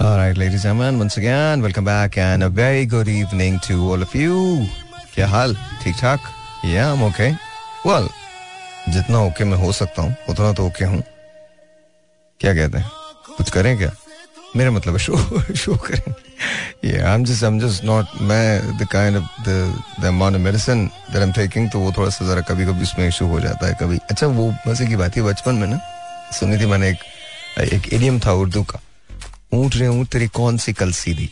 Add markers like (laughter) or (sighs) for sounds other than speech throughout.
All right, ladies and gentlemen, once again, welcome back and a very good evening to all of you. क्या हाल ठीक ठाक या I'm okay. Well, जितना okay okay मैं हो सकता हूँ उतना तो ओके okay हूँ क्या कहते हैं कुछ करें क्या मेरा मतलब है शो शो करें yeah I'm just I'm just not मैं the kind of the the amount of medicine that I'm taking तो वो थोड़ा सा जरा कभी कभी उसमें इशू हो जाता है कभी अच्छा वो मज़े की बात है बचपन में ना सुनी थी मैंने एक एक इडियम था उर्दू का ऊँट रे ऊँट तेरी कौन सी कल सीधी?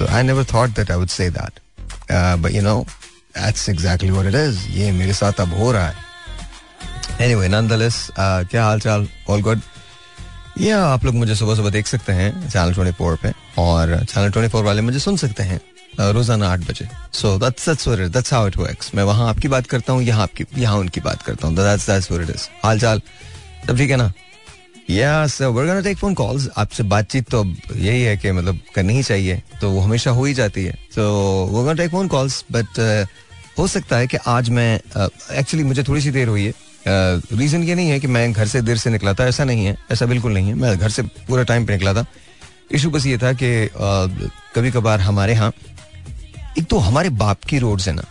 I never thought that I would say that. Uh, but you know that's exactly what it is. ये मेरे साथ अब हो रहा है। Anyway nonetheless uh, क्या हाल चाल all good? या आप लोग मुझे सुबह सुबह देख सकते हैं चैनल 24 पे। और चैनल 24 वाले मुझे सुन सकते हैं uh, रोज़ाना आठ बजे। So that's that's what it that's how it works मैं वहाँ आपकी बात करता हूँ यहाँ आपकी यहाँ उनकी बात करता हूँ। That's that's what it is हाल चाल सब ठीक है ना? Yes we're gonna take phone calls आपसे बातचीत तो यही है कि मतलब करनी ही चाहिए तो वो हमेशा हो ही जाती है। तो वो gonna take phone calls but हो सकता है कि आज मैं एक्चुअली uh, मुझे थोड़ी सी देर हुई है। रीजन uh, ये नहीं है कि मैं घर से देर से निकला था ऐसा नहीं है ऐसा बिल्कुल नहीं है। मैं घर से पूरा टाइम पे निकला था। इशू बस ये था कि uh, कभी कभार हमारे यहाँ एक तो हमारे बाप की रोड है ना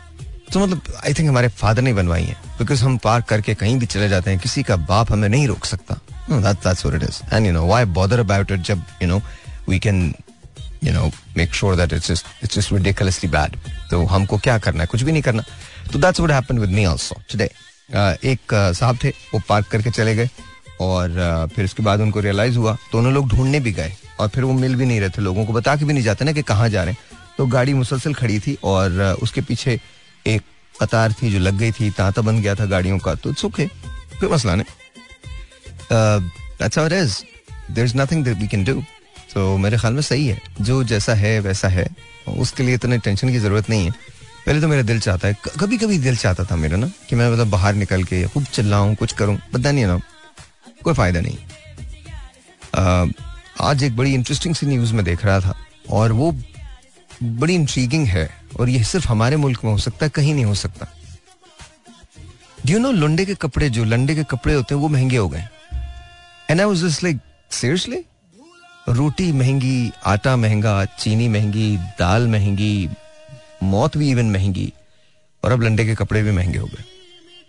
तो मतलब आई थिंक हमारे फादर ने बनवाई है बिकॉज़ हम पार्क करके कहीं भी चले जाते हैं किसी का बाप हमें नहीं रोक सकता। No, that, that's what it is. And you know, why bother about it? जब, you know, we can, you know, make sure that it's just, it's just ridiculously bad. तो हमको करना है? कुछ भी नहीं करना। तो that's what happened with me also today. Uh, एक uh, साहब थे वो पार्क करके चले गए और uh, फिर उसके बाद उनको रियलाइज़ हुआ। तो उन्होंने लोग ढूँढने भी गए और फिर वो मिल भी नहीं रहे थे लोगों को। बता के भी नहीं जाते ना कि कहाँ जा रहे हैं। तो गाड़ी मुसलसल खड़ी थी और उसके पीछे एक कतार थी जो लग गई थी। तांता बन गया था गाड़ियों का। तो इट्स ओके कोई मसला नहीं। That's how it is there is nothing that we can do मेरे ख्याल में सही है। जो जैसा है वैसा है। उसके लिए इतने टेंशन की ज़रूरत नहीं है। पहले तो मेरा दिल चाहता है। कभी कभी दिल चाहता था मेरा ना कि मैं मतलब बाहर निकल के खूब चिल्लाऊं कुछ करूँ पता नहीं ना कोई फ़ायदा नहीं। Uh, आज एक बड़ी इंटरेस्टिंग सी न्यूज़ में देख रहा था और वो बड़ी इंट्रीगिंग है और ये सिर्फ़ हमारे मुल्क में हो सकता है कहीं नहीं हो सकता। यू नो लंडे के कपड़े जो लंडे के कपड़े होते हैं वो महँगे हो गए? And I was just like seriously रोटी महँगी आटा महँगा चीनी महँगी दाल महँगी मौत भी इवन महँगी और अब लंडे के कपड़े भी महँगे हो गए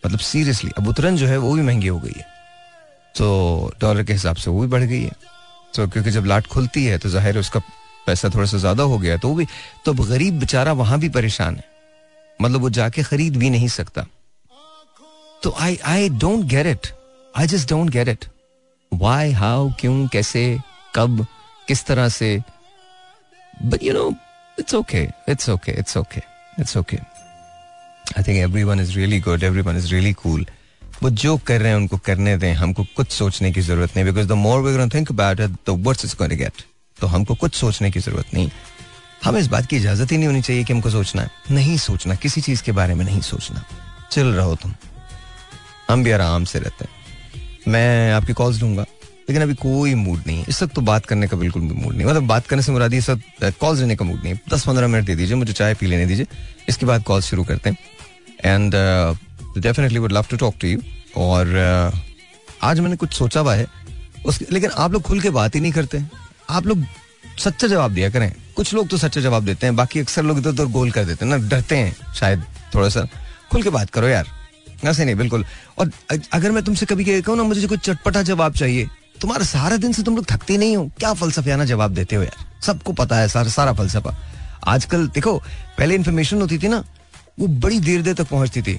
मतलब सीरियसली अब उतरन जो है वो भी महँगी हो गई है तो डॉलर के हिसाब से वो भी बढ़ गई है तो क्योंकि जब लाट खुलती है तो ज़ाहिर है उसका पैसा थोड़ा सा ज़्यादा हो गया तो वो भी तो गरीब बेचारा वहाँ भी परेशान है मतलब वो जाके खरीद भी नहीं सकता तो I I don't get it I just don't get it why how क्यों, कैसे, कब, किस तरह से। But you know it's okay it's okay it's okay it's okay I think everyone is really good everyone is really cool वो जो कर रहे हैं, उनको करने दें, हमको कुछ सोचने की ज़रूरत नहीं because the more we think about it the worst is going get तो हमको कुछ सोचने की ज़रूरत नहीं। हमें इस बात की इजाज़त ही नहीं होनी चाहिए कि हमको सोचना है। नहीं सोचना, किसी चीज़ के बारे में नहीं सोचना। चल रहो तुम। हम भी आराम से रहते हैं। मैं आपकी कॉल्स दूँगा लेकिन अभी कोई मूड नहीं है। इस वक्त तो बात करने का बिल्कुल भी मूड नहीं मतलब बात करने से मुरादी इस वक्त कॉल्स लेने का मूड नहीं है। दस पंद्रह मिनट दे दीजिए मुझे चाय पी लेने दीजिए। इसके बाद कॉल शुरू करते हैं। And definitely would love to talk to you और uh, आज मैंने कुछ सोचा हुआ है। उसके लेकिन आप लोग खुल के बात ही नहीं करते। आप लोग सच्चा जवाब दिया करें। कुछ लोग तो सच्चा जवाब देते हैं बाकी अक्सर लोग इधर उधर गोल कर देते हैं ना डरते हैं शायद थोड़ा सा खुल के बात करो यार। ऐसे नहीं, बिल्कुल। और अगर मैं तुमसे कभी कहूँ ना, मुझे कोई चटपटा जवाब चाहिए, तुम्हारा सारा दिन से तुम लोग थकते नहीं हो? क्या फलसफियाना जवाब देते हो यार? सबको पता है, सारा सारा फलसफा। आजकल देखो, पहले इंफॉर्मेशन होती थी ना, वो बड़ी देर देर तक पहुँचती थी।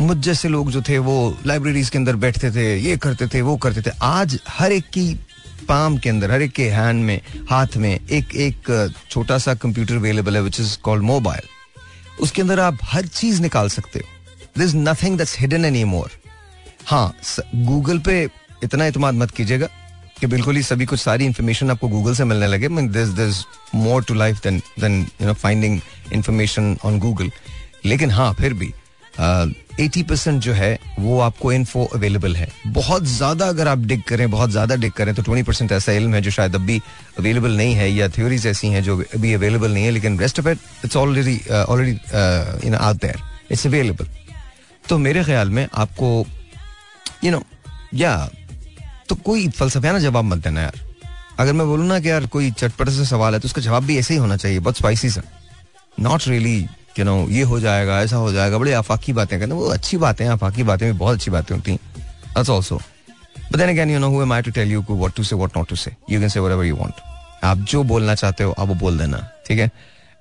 मुझ जैसे लोग जो थे, वो लाइब्रेरीज के अंदर बैठते थे, ये करते थे, वो करते थे। आज हर एक की पाम के अंदर, हर एक के हैंड में, हाथ में एक एक छोटा सा कंप्यूटर अवेलेबल है विच इज़ कॉल्ड मोबाइल उसके अंदर आप हर चीज़ निकाल सकते हो। Is nothing that's hidden any more हाँ गूगल पे इतना इतमाद मत कीजिएगा कि बिल्कुल ही सभी कुछ सारी इन्फॉर्मेशन आपको गूगल से मिलने लगे। This this more to life then then you know finding information on Google लेकिन हाँ फिर भी एटी परसेंट जो है, वो आपको इन्फो अवेलेबल है। बहुत ज़्यादा अगर आप डिग करें, बहुत ज़्यादा डिग करें तो ट्वेंटी परसेंट ऐसा इल्म है जो शायद अभी अवेलेबल नहीं है या थ्योरीज ऐसी हैं जो अभी अवेलेबल नहीं है, लेकिन rest of it it's already already you know out there it's available तो मेरे ख्याल में आपको यू नो या तो कोई फलसफियाना जवाब मत देना यार। अगर मैं बोलूँ ना कि यार कोई चटपटे से सवाल है तो उसका जवाब भी ऐसे ही होना चाहिए, बहुत स्पाइसी सा। नॉट रियली यू नो ये हो जाएगा, ऐसा हो जाएगा, बड़े आफाकी बातें करते वो अच्छी बातें हैं, आफाकी बातें भी बहुत अच्छी बातें होती हैं। That's also but you know who am I to tell you what to say what not to say you can say whatever you want आप जो बोलना चाहते हो, आप वो बोल देना, ठीक है?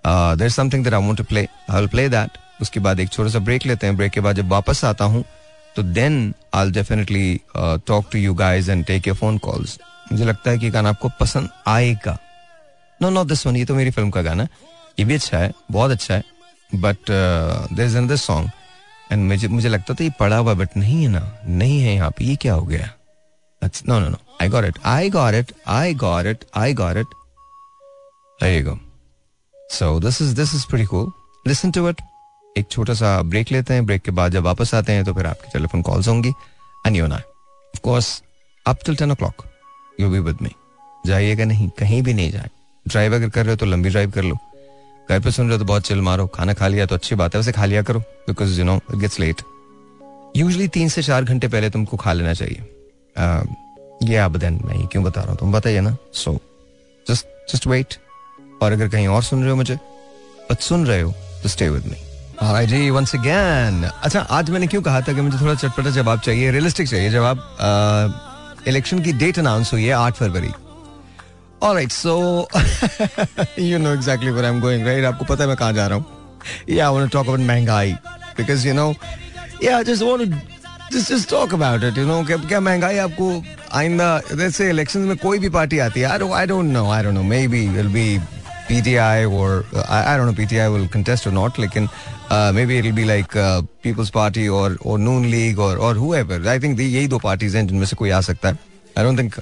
There something that I want to play I will play that उसके बाद एक छोटा सा ब्रेक लेते हैं। ब्रेक के बाद जब वापस आता हूँ तो then I definitely talk to you guys and take your phone calls मुझे लगता है कि गाना आपको पसंद आएगा। नो नो दिस वन ये तो मेरी फ़िल्म का गाना ये भी अच्छा है, बहुत अच्छा है। But there is another song and मुझे मुझे लगता था ये पड़ा हुआ बट नहीं है ना। नहीं है यहाँ पे। ये क्या हो गया? No no no I got it I got it I got it I got it you go. So, this is this is pretty cool. Listen to it. एक छोटा सा ब्रेक लेते हैं। ब्रेक के बाद जब वापस आते हैं तो फिर आपकी टेलीफोन कॉल्स होंगी। And you of course up till ten o'clock you be with me जाइएगा नहीं, कहीं भी नहीं जाए। ड्राइव अगर कर रहे हो तो लंबी ड्राइव कर लो। घर पे सुन रहे हो तो बहुत चिल मारो। खाना खा लिया तो अच्छी बात है वैसे खा लिया करो। Because you know it gets late usually तीन से चार घंटे पहले तुमको खा लेना चाहिए। ये आप देन मैं क्यों बता रहा हूँ? तुम बताइए ना। सो जस्ट जस्ट वेट और अगर कहीं और सुन रहे हो मुझे बट सुन रहे हो तो स्टे विद मी जी अच्छा आज मैंने क्यों कहा था कि मुझे थोड़ा चटपटा जवाब चाहिए रियलिस्टिक चाहिए जवाब इलेक्शन की डेट अनाउंस हुई है आठ फरवरी Alright so you know exactly where I'm going right आपको पता है मैं कहाँ जा रहा हूँ Yeah I want to talk about महँगाई because you know yeah I just want to just just talk about it you know क्या महँगाई आपको आइंदा जैसे इलेक्शन में कोई भी पार्टी आती है I don't I don't know I don't know maybe it'll be PTI or uh, I, I don't know PTI will contest or not लेकिन uh, maybe it'll be like uh, People's Party or or Noon League or or whoever I think the यही दो parties हैं जिनमें से कोई आ सकता है I don't think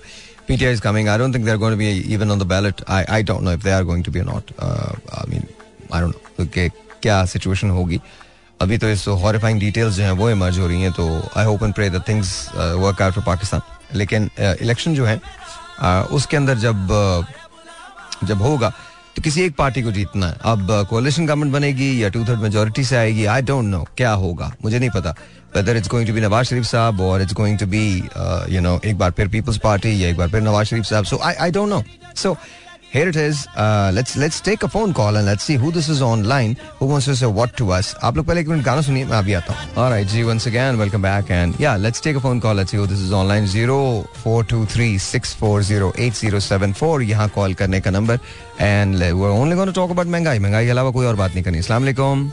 PTI is coming I don't think they're going to be even on the ballot I I don't know if they are going to be or not uh, I mean I don't know तो के क्या situation होगी अभी तो इस horrifying details जो हैं वो इमर्ज हो रही हैं तो I hope and pray that things work out for Pakistan लेकिन इलेक्शन uh, जो है uh, उसके अंदर जब uh, जब होगा तो किसी एक पार्टी को जीतना है। अब कोलेशन गवर्नमेंट बनेगी या टू थर्ड मेजोरिटी से आएगी आई डोंट नो क्या होगा? मुझे नहीं पता। Whether it's going to be Nawaz Sharif साहब और it's going to be you know एक बार फिर पीपल्स पार्टी या एक बार फिर नवाज़ शरीफ साहब। So I I don't know so Here it is. Uh, let's let's take a phone call and let's see who this is online who wants to say what to us. आप लोग पहले एक minute गाना सुनिए मैं अभी आता हूँ. All right, जी once again welcome back and yeah let's take a phone call. Let's see who this is online. Zero four two three six four zero eight zero seven four यहाँ call करने का number and we're only going to talk about महँगाई महँगाई के अलावा कोई और बात नहीं करनी. अस्सलाम वालेकुम.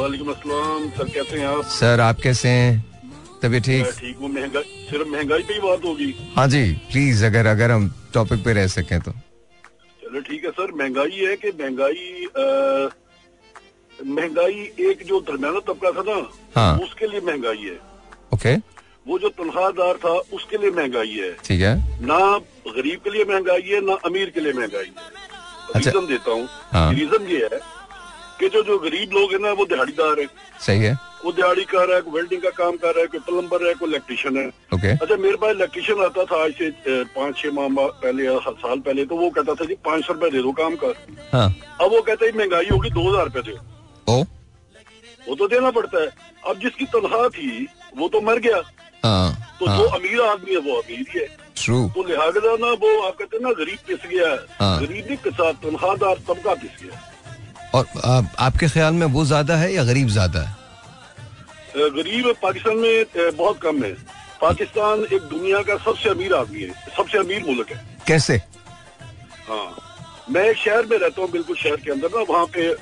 वालेकुम अस्सलाम सर कैसे हैं आप सर आप कैसे हैं? तबीयत ठीक ठीक हूँ महँगाई सिर्फ़ महँगाई पे ही बात होगी हाँ जी प्लीज़ अगर अगर हम टॉपिक पे रह सकें तो चलो ठीक है सर महँगाई है कि महँगाई महँगाई एक जो दरमियाना तबका था ना हाँ। उसके लिए महँगाई है। ओके। वो जो तनख्वाहदार था उसके लिए महँगाई है। ठीक है। ना गरीब के लिए महँगाई है ना अमीर के लिए महँगाई है। अच्छा। रीजन देता हूँ। हाँ। रीजन ये है कि जो जो गरीब लोग हैं ना वो दिहाड़ीदार है। सही है। वो दिहाड़ी कर रहा है कोई वेल्डिंग का काम कर रहा है कोई प्लम्बर है कोई इलेक्ट्रिशियन है। ओके अच्छा मेरे पास इलेक्ट्रिशियन आता था आज से पाँच छह माह पहले या साल पहले तो वो कहता था जी पाँच सौ रुपए दे दो काम कर हाँ। अब वो कहता है महँगाई होगी दो हज़ार रुपए दो। ओ। वो तो देना पड़ता है। अब जिसकी तनख्वाह थी वो तो मर गया। हाँ तो जो अमीर आदमी है वो अमीर ही है। तो लिहाजा ना वो आप कहते हैं ना गरीब पिस गया है। हाँ। गरीब नहीं पिसा तनख्वाहदार तबका पिस गया। और आ, आपके ख्याल में वो ज़्यादा है या गरीब ज़्यादा है? गरीब पाकिस्तान में बहुत कम है। पाकिस्तान एक दुनिया का सबसे अमीर आदमी है सबसे अमीर मुल्क है। कैसे? हाँ। मैं एक शहर में रहता हूँ बिल्कुल शहर के अंदर ना वहाँ पे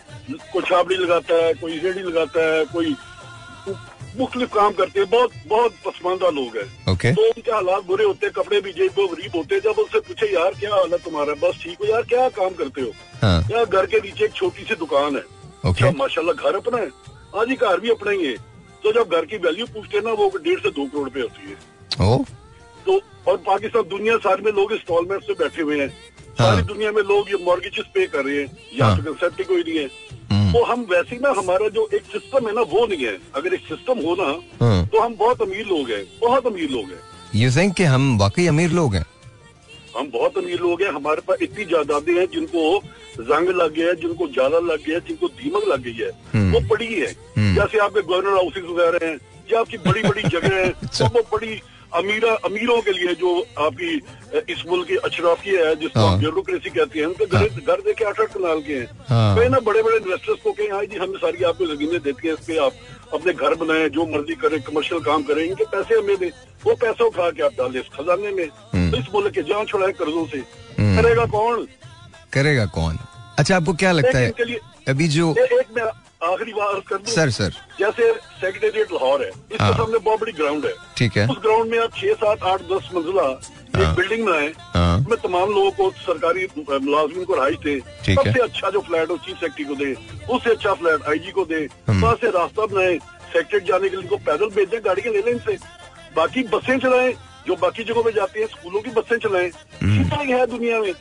कोई छाबड़ी लगाता है कोई रेडी लगाता है कोई मुख्तलिफ़ काम करते हैं। बहुत बहुत पसमानदा लोग हैं। ओके। तो उनके हालात बुरे होते हैं कपड़े भी जेब वो गरीब होते हैं। जब उनसे पूछे यार क्या हालत तुम्हारा बस ठीक हो यार क्या काम करते हो? हाँ। यार घर के नीचे एक छोटी सी दुकान है। अच्छा माशाल्लाह घर अपना है। आज ही घर भी अपना ही है। तो जब घर की वैल्यू पूछते हैं ना वो डेढ़ से दो करोड़ रुपए होती है। ओ। तो और पाकिस्तान दुनिया सारी में लोग इंस्टॉलमेंट से बैठे हुए हैं। हाँ। सारी दुनिया में लोग ये मॉर्गेजेस पे कर रहे हैं। यहाँ हाँ। पे कंसेप्ट ही कोई नहीं है। हम्म, तो हम वैसे ही ना हमारा जो एक सिस्टम है ना वो नहीं है। अगर एक सिस्टम हो ना हाँ। तो हम बहुत अमीर लोग हैं। बहुत अमीर लोग हैं। यू थिंक कि हम वाकई अमीर लोग हैं? हम बहुत अमीर लोग हैं हमारे पास इतनी जायदादें हैं जिनको जंग लग गया है जिनको जाला लग गया है जिनको दीमक लग गई है हम्म। वो पड़ी है हम्म। जैसे आपके गवर्नर हाउसेज वगैरह हैं या आपकी बड़ी बड़ी (laughs) जगह है अच्छा। तो वो बड़ी अमीरा अमीरों के लिए जो आपकी इस मुल्क की अशराफी है जिसको हाँ। ब्यूरोक्रेसी कहते हैं उनके घर घर देखे आठ आठ कनाल के हैं हाँ। कहीं ना बड़े बड़े इन्वेस्टर्स को कहें हाँ जी हमें सारी आपको जमीनें देती हैं इस पे आप अपने घर बनाए जो मर्ज़ी करें कमर्शियल काम करें इनके पैसे हमें दें। वो पैसा उठा के आप डालें इस खजाने में। तो इस मुल्क के जान छुड़ाए कर्जों से। हम्म। करेगा कौन? करेगा कौन? अच्छा आपको क्या लगता है? अभी जो एक मैं आखिरी बार कर दूँ। Sir sir. जैसे सेक्रेटेरिएट लाहौर है। इसके हाँ। सामने बहुत बड़ी ग्राउंड है। ठीक है। उस ग्राउंड में आप छह सात आठ दस मंजिला। एक बिल्डिंग बनाए हाँ। उसमें तमाम लोगों को सरकारी मुलाजमिन को रहाइश दे। सबसे अच्छा जो फ्लैट हो चीफ सेक्रेटरी को दे। उससे अच्छा फ्लैट आईजी को दे। हम्म। वहाँ से रास्ता बनाए सेक्रेटरी जाने के लिए इनको पैदल भेजें गाड़ियाँ ले लें इनसे। बाकी बसें चलाएँ जो बाकी जगहों पे जाती हैं स्कूलों की बसें चलाएँ। हम्म। इतना ही है दुनिया में।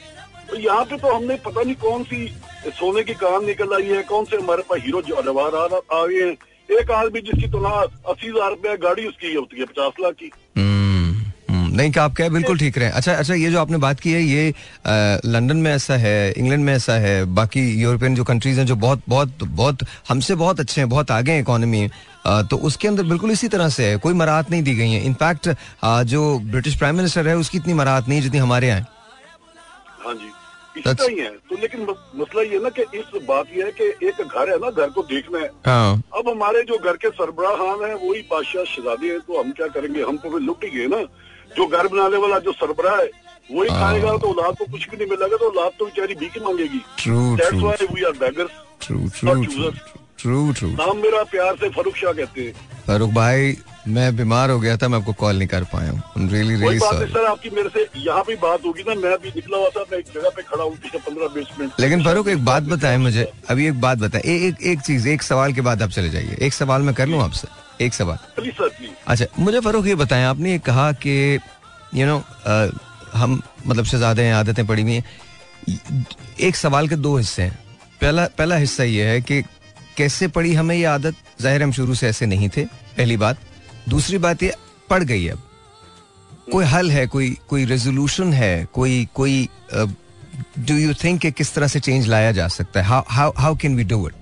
तो यहाँ पे तो हमने पता नहीं कौन सी सोने की कान निकल आई है कौन से हमारे पास हीरो जवाहर आ गए हैं। एक आदमी जिसकी तुलना अस्सी हज़ार रुपया गाड़ी उसकी होती है पचास लाख की। हम्म, नहीं कहा आप क्या? बिल्कुल ठीक रहे। अच्छा अच्छा ये जो आपने बात की है ये लंदन में ऐसा है इंग्लैंड में ऐसा है बाकी यूरोपियन जो कंट्रीज़ हैं जो बहुत बहुत बहुत हमसे बहुत अच्छे हैं बहुत आगे हैं इकोनॉमी तो उसके अंदर बिल्कुल इसी तरह से है कोई मराहत नहीं दी गई है। इनफैक्ट जो ब्रिटिश प्राइम मिनिस्टर है उसकी इतनी मराहत नहीं जितनी हमारे यहाँ हाँ। जी। ही है। तो लेकिन मस- मसला ये ना कि इस बात ये है कि एक घर है ना घर को देखना है। हाँ। अब हमारे जो घर के सरबराह खान है वही बादशाह शहजादे हैं तो हम क्या करेंगे? हम तो फिर लुट ही गए ना। जो घर बनाने वाला जो सरबराह है वही हाँ। खाएगा तो औलाद को कुछ भी नहीं मिलेगा तो औलाद तो बेचारी भीख मांगेगी। ट्रू ट्रू नाम मेरा प्यार से फरूख शाह कहते हैं। फारूक भाई मैं बीमार हो गया था मैं आपको कॉल नहीं कर पाया हूँ। रियली कोई रियली सॉरी सर आपकी मेरे से यहाँ पे बात होगी ना मैं अभी निकला हुआ था मैं एक जगह पे खड़ा हूँ पिछले पंद्रह बीस मिनट। लेकिन फारूक एक बात बताएँ मुझे अभी एक बात बताएँ एक एक चीज़ एक सवाल के बाद आप चले जाइए। एक सवाल मैं कर लूँ आपसे? एक सवाल। अच्छा मुझे फारूक ये बताएँ आपने ये कहा कि यू नो हम मतलब शहजादे हैं आदतें पड़ी हुई हैं। एक सवाल के दो हिस्से हैं। पहला पहला हिस्सा ये है कि कैसे पड़ी हमें ये आदत? ज़ाहिर हम शुरू से ऐसे नहीं थे पहली बात। दूसरी बात ये पड़ गई अब। कोई हल है? कोई कोई रेजोल्यूशन है? कोई कोई डू यू थिंक किस तरह से चेंज लाया जा सकता है? How how can we do it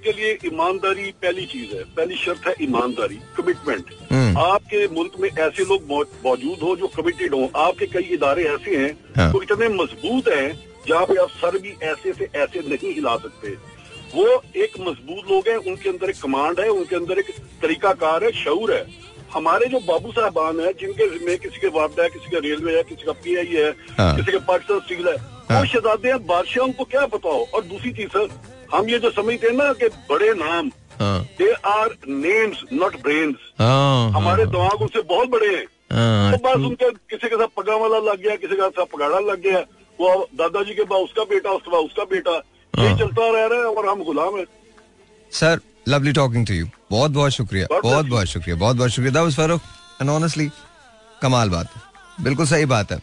इसके लिए ईमानदारी पहली चीज़ है पहली शर्त है ईमानदारी कमिटमेंट हम्म। आपके मुल्क में ऐसे लोग मौजूद हो जो कमिटेड हो आपके कई इदारे ऐसे हैं हाँ। जो इतने मज़बूत हैं जहाँ पे आप सर भी ऐसे से ऐसे नहीं हिला सकते वो एक मज़बूत लोग हैं उनके अंदर एक कमांड है उनके अंदर एक तरीकाकार है शौर है हमारे जो बाबू साहबान है जिनके में किसी के वापडा है किसी का रेलवे है किसी का पीआई है हाँ। किसी के पाकिस्तान स्टील है हाँ। वो शहजादे हैं बादशाह उनको क्या बताओ और दूसरी चीज़ सर हम ये जो समझते हैं ना कि बड़े नाम हाँ। They are names not brains हाँ हमारे दिमाग उनसे बहुत बड़े हैं। हाँ, तो बस उनके किसी के साथ पगा वाला लग गया किसी के साथ पगाड़ा लग गया वो दादाजी के बाद उसका बेटा उसके बाद उसका बेटा हाँ। ये चलता रह रहा है और हम गुलाम है। Sir lovely talking to you बहुत बहुत शुक्रिया बहुत बहुत शुक्रिया बहुत बहुत शुक्रिया। वाज फारूक एंड ऑनेस्टली कमाल बात है। बिल्कुल सही बात है।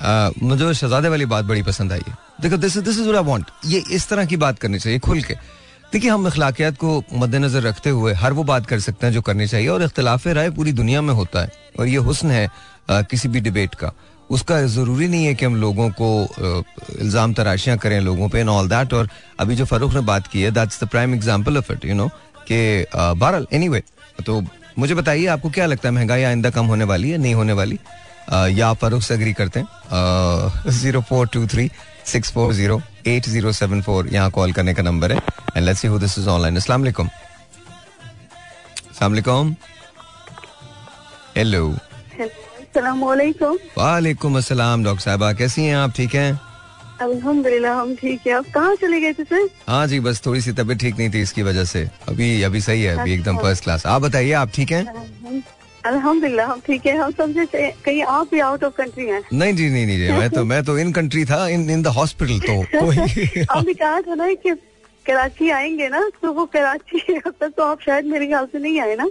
आ, मुझे शहजादे वाली बात बड़ी पसंद आई है। देखो this this is I want ये इस तरह की बात करनी चाहिए खुल के। देखिए हम अखलाकियात को मद्देनजर रखते हुए हर वो बात कर सकते हैं जो करनी चाहिए और इख्तलाफ राय पूरी दुनिया में होता है और ये हुस्न है आ, किसी भी डिबेट का। उसका ज़रूरी नहीं है कि हम लोगों को इल्ज़ाम तराशियाँ करें लोगों पे ऑल दैट और अभी जो फ़रूख ने बात की है that's the prime example of it you know कि बहरहाल एनीवे तो मुझे बताइए आपको क्या लगता है महँगाई आइंदा कम होने वाली है नहीं होने वाली? अ, या आप फारूक से अग्री करते हैं? Zero four two three six four zero eight zero seven four यहाँ कॉल करने का नंबर है। And let's see who this is online अस्सलाम वालेकुम अस्सलाम वालेकुम हेलो वालेकुम अस्सलाम डॉक्टर साहबा कैसी हैं आप? ठीक हैं? अल्हम्दुलिल्लाह हम ठीक है। आप कहाँ चले गए थे सर? हाँ जी बस थोड़ी सी तबीयत ठीक नहीं थी इसकी वजह से। अभी अभी सही है अभी एकदम फ़र्स्ट क्लास आप बताइए आप ठीक हैं। अल्हम्दुलिल्लाह हम ठीक है। हम समझे कहीं आप भी आउट ऑफ़ कंट्री हैं। नहीं जी नहीं नहीं जी मैं तो मैं तो इन कंट्री था इन इन द हॉस्पिटल तो (laughs) आपने कहा था ना कि कराची आएँगे ना तो वो कराची अब तक तो आप शायद मेरे ख्याल से नहीं आए ना।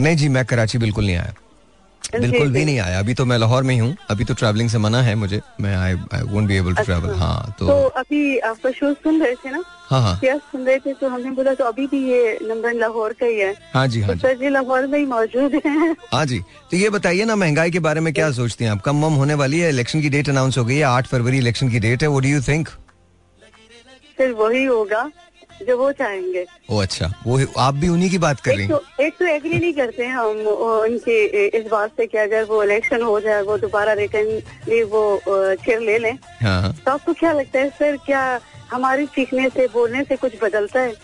नहीं जी मैं कराची बिल्कुल नहीं आया। बिल्कुल भी नहीं आया। अभी तो मैं लाहौर में ही हूँ। अभी तो ट्रैवलिंग से मना है मुझे। मैं I I won't be able to travel हाँ तो तो अभी आपका शो सुन रहे थे ना? हाँ हाँ। क्या सुन रहे थे? तो हमने बोला तो अभी भी ये नंबर लाहौर का ही है। हाँ जी हाँ तो जी। जी लाहौर में ही मौजूद है। हाँ जी। तो ये बताइए ना महँगाई के बारे में क्या सोचती हैं आप? कम वम होने वाली है? इलेक्शन की डेट अनाउंस हो गई है। आठ फरवरी इलेक्शन की डेट है। वो डू यू थिंक फिर वही होगा। जो वो चाहेंगे। ओ अच्छा। वो आप भी उन्हीं की बात कर रही हैं? तो एक तो एग्री नहीं करते हैं हम उनके इस बात से कि अगर वो इलेक्शन हो जाए वो दोबारा रिटर्न वो चेयर ले लें। हाँ हाँ। तो आपको क्या लगता है सर क्या हमारी सीखने से बोलने से कुछ बदलता है?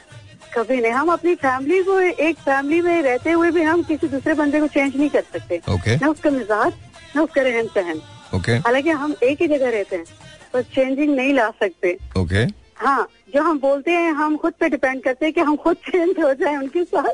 कभी नहीं। हम अपनी फैमिली को एक फैमिली में रहते हुए भी हम किसी दूसरे बंदे को चेंज नहीं कर सकते। न उसका मिजाज न उसका रहन सहन। हालाँकि हम एक ही जगह रहते हैं पर चेंजिंग नहीं ला सकते। ओके हाँ जो हम बोलते हैं हम खुद पे डिपेंड करते हैं कि हम खुद चेंज हो जाए उनके साथ।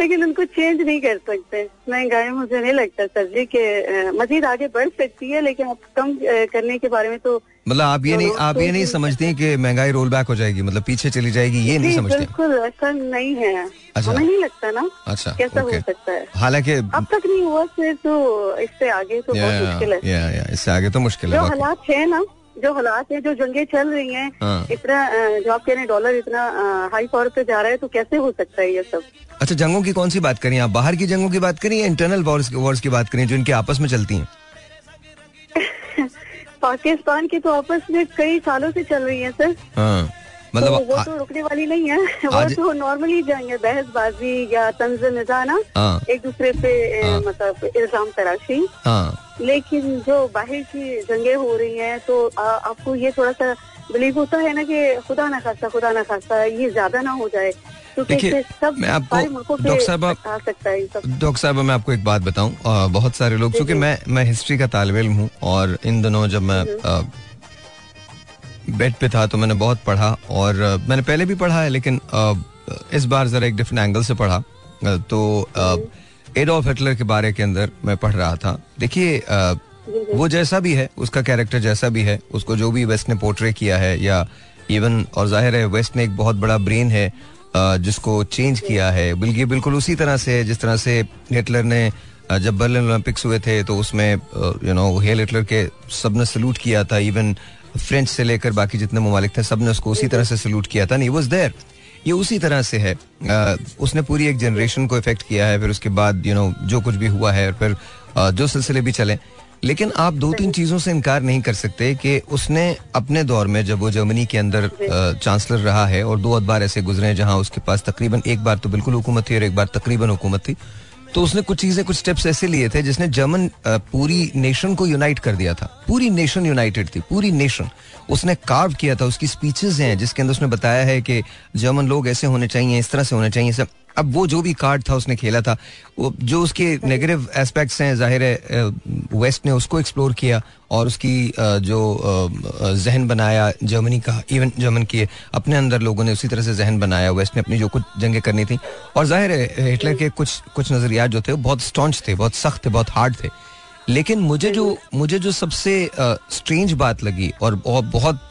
लेकिन उनको चेंज नहीं कर सकते। महँगाई मुझे नहीं लगता सर जी के मजीद आगे बढ़ सकती है लेकिन अब कम करने के बारे में तो मतलब आप ये नहीं आप ये तो नहीं भी- समझते हैं कि महँगाई रोल बैक हो जाएगी मतलब पीछे चली जाएगी ये नहीं समझते बिल्कुल ऐसा नहीं है। अच्छा। हमें नहीं लगता ना अच्छा कैसा हो सकता है। हालाँकि अब तक नहीं हुआ फिर तो इससे आगे तो बहुत मुश्किल है। या या इससे आगे तो मुश्किल है। हालात है ना जो हालात है जो जंगे चल रही हैं हाँ। इतना जो आप कह रहे हैं डॉलर इतना हाई पावर पे जा रहा है तो कैसे हो सकता है ये सब? अच्छा जंगों की कौन सी बात करें? आप बाहर की जंगों की बात करें या इंटरनल वॉर्स वॉर्स की बात करें जो इनके आपस में चलती हैं? (laughs) पाकिस्तान की तो आपस में कई सालों से चल रही है सर। हाँ तो मतलब वो तो रुकने वाली नहीं है। (laughs) वो आज- तो नॉर्मली जाएँगे बहसबाजी या तंज निजा ना हाँ। एक दूसरे पे हाँ। मतलब इल्ज़ाम तराशी। हाँ। लेकिन जो बाहर की जंगे हो रही हैं तो आ, आपको ये थोड़ा सा बिलीव होता है ना कि खुदा ना खास्ता खुदा ना खास्ता ये ज़्यादा ना हो जाए। क्योंकि देखिए, मैं आपको- डॉक्टर साहब, आप- आ सकता है डॉक्टर साहब मैं आपको एक बात बताऊँ। बहुत सारे लोग क्योंकि मैं मैं हिस्ट्री का तालब इल्म हूँ और इन दिनों जब मैं अ, बेड पे था तो मैंने बहुत पढ़ा और मैंने पहले भी पढ़ा है, लेकिन इस बार जरा एक डिफरेंट एंगल से पढ़ा। तो एडोल्फ हिटलर के बारे के अंदर मैं पढ़ रहा था। देखिए वो जैसा भी है, उसका कैरेक्टर जैसा भी है, उसको जो भी वेस्ट ने पोर्ट्रे किया है, या इवन और ज़ाहिर है वेस्ट ने एक बहुत बड़ा ब्रेन है जिसको चेंज किया है। बल्कि बिल्कुल उसी तरह से जिस तरह से हिटलर ने जब बर्लिन ओलंपिक्स हुए थे तो उसमें यू नो हेल हिटलर के सबने सल्यूट किया था इवन फ्रेंच से लेकर बाकी जितने ममालिक थे सबने उसको उसी तरह से सल्यूट किया था। नहीं वॉज़ देयर ये उसी तरह से है। अ, उसने पूरी एक जनरेशन को इफ़ेक्ट किया है फिर उसके बाद यू you नो know, जो कुछ भी हुआ है और फिर अ, जो सिलसिले भी चले। लेकिन आप दो तीन चीज़ों से इनकार नहीं कर सकते कि उसने अपने दौर में जब वो जर्मनी के अंदर चांसलर रहा है और दो अदबार ऐसे गुजरे हैं जहाँ उसके पास तकरीबन एक बार तो बिल्कुल हुकूमत थी और एक बार तकरीबन हुकूमत थी तो उसने कुछ चीज़ें, कुछ स्टेप्स ऐसे लिए थे जिसने जर्मन पूरी नेशन को यूनाइट कर दिया था। पूरी नेशन यूनाइटेड थी, पूरी नेशन उसने कार्व किया था, उसकी स्पीचेस हैं जिसके अंदर उसने बताया है कि जर्मन लोग ऐसे होने चाहिए, इस तरह से होने चाहिए सब अब वो जो भी कार्ड था उसने खेला था, वो जो उसके नेगेटिव एस्पेक्ट्स हैं, ज़ाहिर है वेस्ट ने उसको एक्सप्लोर किया और उसकी जो जहन बनाया जर्मनी का इवन जर्मन की अपने अंदर लोगों ने उसी तरह से जहन बनाया। वेस्ट ने अपनी जो कुछ जंगें करनी थी और ज़ाहिर है हिटलर के कुछ कुछ नजरियात जो थे वो बहुत स्टॉन्च थे, बहुत सख्त थे, बहुत हार्ड थे। लेकिन मुझे जो मुझे जो सबसे स्ट्रेंज बात लगी और बहुत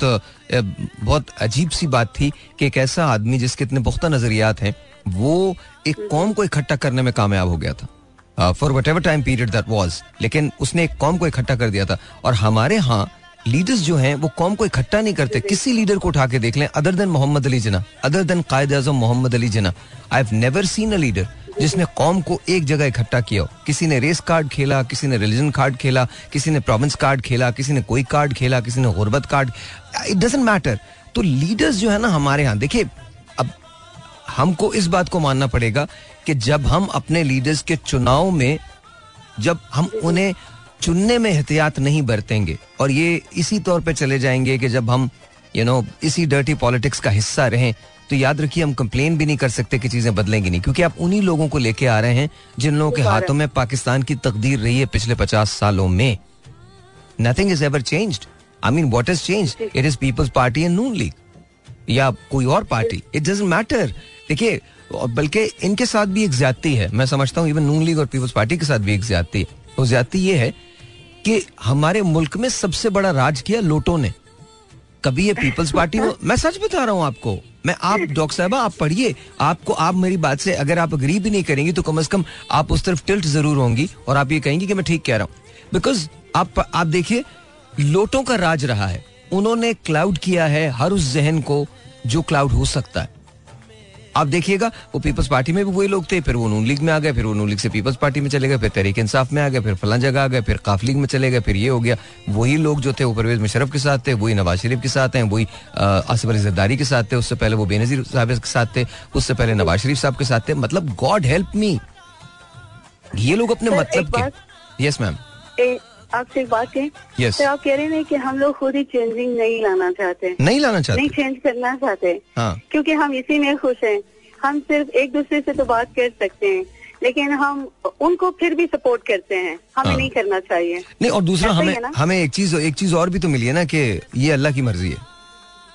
बहुत अजीब सी बात थी कि एक ऐसा आदमी जिसके इतने पुख्ता नजरियात हैं वो एक कौम को इकट्ठा करने में कामयाब हो गया था। For whatever time period that was लेकिन उसने एक कौम को इकट्ठा कर दिया था। और हमारे यहाँ लीडर्स जो हैं, वो कौम को इकट्ठा नहीं करते। किसी लीडर को उठा के देख लें other then Mohammad Ali Jinnah other then Quaid Azam Mohammad Ali Jinnah I have never seen a leader जिसने कौम को एक जगह इकट्ठा किया हो। किसी ने रेस कार्ड खेला, किसी ने रिलीजन कार्ड खेला, किसी ने प्रोविंस कार्ड खेला, किसी ने कोई कार्ड खेला, किसी ने गुर्बत कार्ड इट डजेंट मैटर तो लीडर्स जो है ना हमारे यहाँ, देखिए हमको इस बात को मानना पड़ेगा कि जब हम अपने लीडर्स के चुनाव में जब हम उन्हें चुनने में एहतियात नहीं बरतेंगे और ये इसी तौर पे चले जाएँगे कि जब हम यू नो इसी डर्टी पॉलिटिक्स का हिस्सा रहें तो याद रखिए हम कंप्लेन भी नहीं कर सकते कि चीज़ें बदलेंगी नहीं क्योंकि आप उन्हीं लोगों को लेके आ रहे हैं जिन लोगों के हाथों में पाकिस्तान की तकदीर रही है पिछले पचास सालों में। Nothing is ever changed I mean what is change it is Peoples Party and Noon League या कोई और पार्टी। इट डजेंट मैटर देखिए बल्कि इनके साथ भी एक ज्यादती है। मैं समझता हूँ इवन नून लीग और पीपल्स पार्टी के साथ भी एक ज्यादती है। वो ज्यादती ये है कि हमारे मुल्क में सबसे बड़ा राज किया लोटो ने कभी ये पीपल्स पार्टी वो (laughs) मैं सच बता रहा हूँ आपको मैं आप डॉक्टर साहबा आप पढ़िए आपको आप मेरी बात से अगर आप अग्री भी नहीं करेंगी तो कम से कम आप उस तरफ़ टिल्ट ज़रूर होंगी और आप ये कहेंगी कि मैं ठीक कह रहा हूँ। बिकॉज़ आप आप देखिए लोटों का राज रहा है। उन्होंने क्लाउड किया है हर उस जहन को जो क्लाउड हो सकता है। आप देखिएगा वो पीपल्स पार्टी में भी वही लोग थे फिर वो नून लीग में आ गए फिर वो नून लीग से पीपल्स पार्टी में चले गए फिर तहरीक इंसाफ में आ गए फिर फला जगह आ गए फिर काफ लीग में चले गए फिर ये हो गया। वही लोग जो थे वो परवेज मुशरफ के साथ थे वही नवाज़ शरीफ के साथ हैं वही आसिफ अली जरदारी के साथ थे उससे पहले वो बेनजीर साहब के साथ थे उससे पहले नवाज़ शरीफ साहब के साथ थे। मतलब गॉड हेल्प मी ये लोग अपने मतलब के यस मैम आपसे एक बात कहें? Yes. सर आप कह रहे हैं कि हम लोग खुद ही चेंजिंग नहीं लाना चाहते। नहीं लाना चाहते? नहीं चेंज करना चाहते। हाँ। क्योंकि हम इसी में खुश हैं। हम सिर्फ़ एक दूसरे से तो बात कर सकते हैं। लेकिन हम उनको फिर भी सपोर्ट करते हैं। हमें हाँ। नहीं करना चाहिए। नहीं और दूसरा हमें हमें एक चीज़ एक चीज़ और भी तो मिली है ना कि ये अल्लाह की मर्ज़ी है।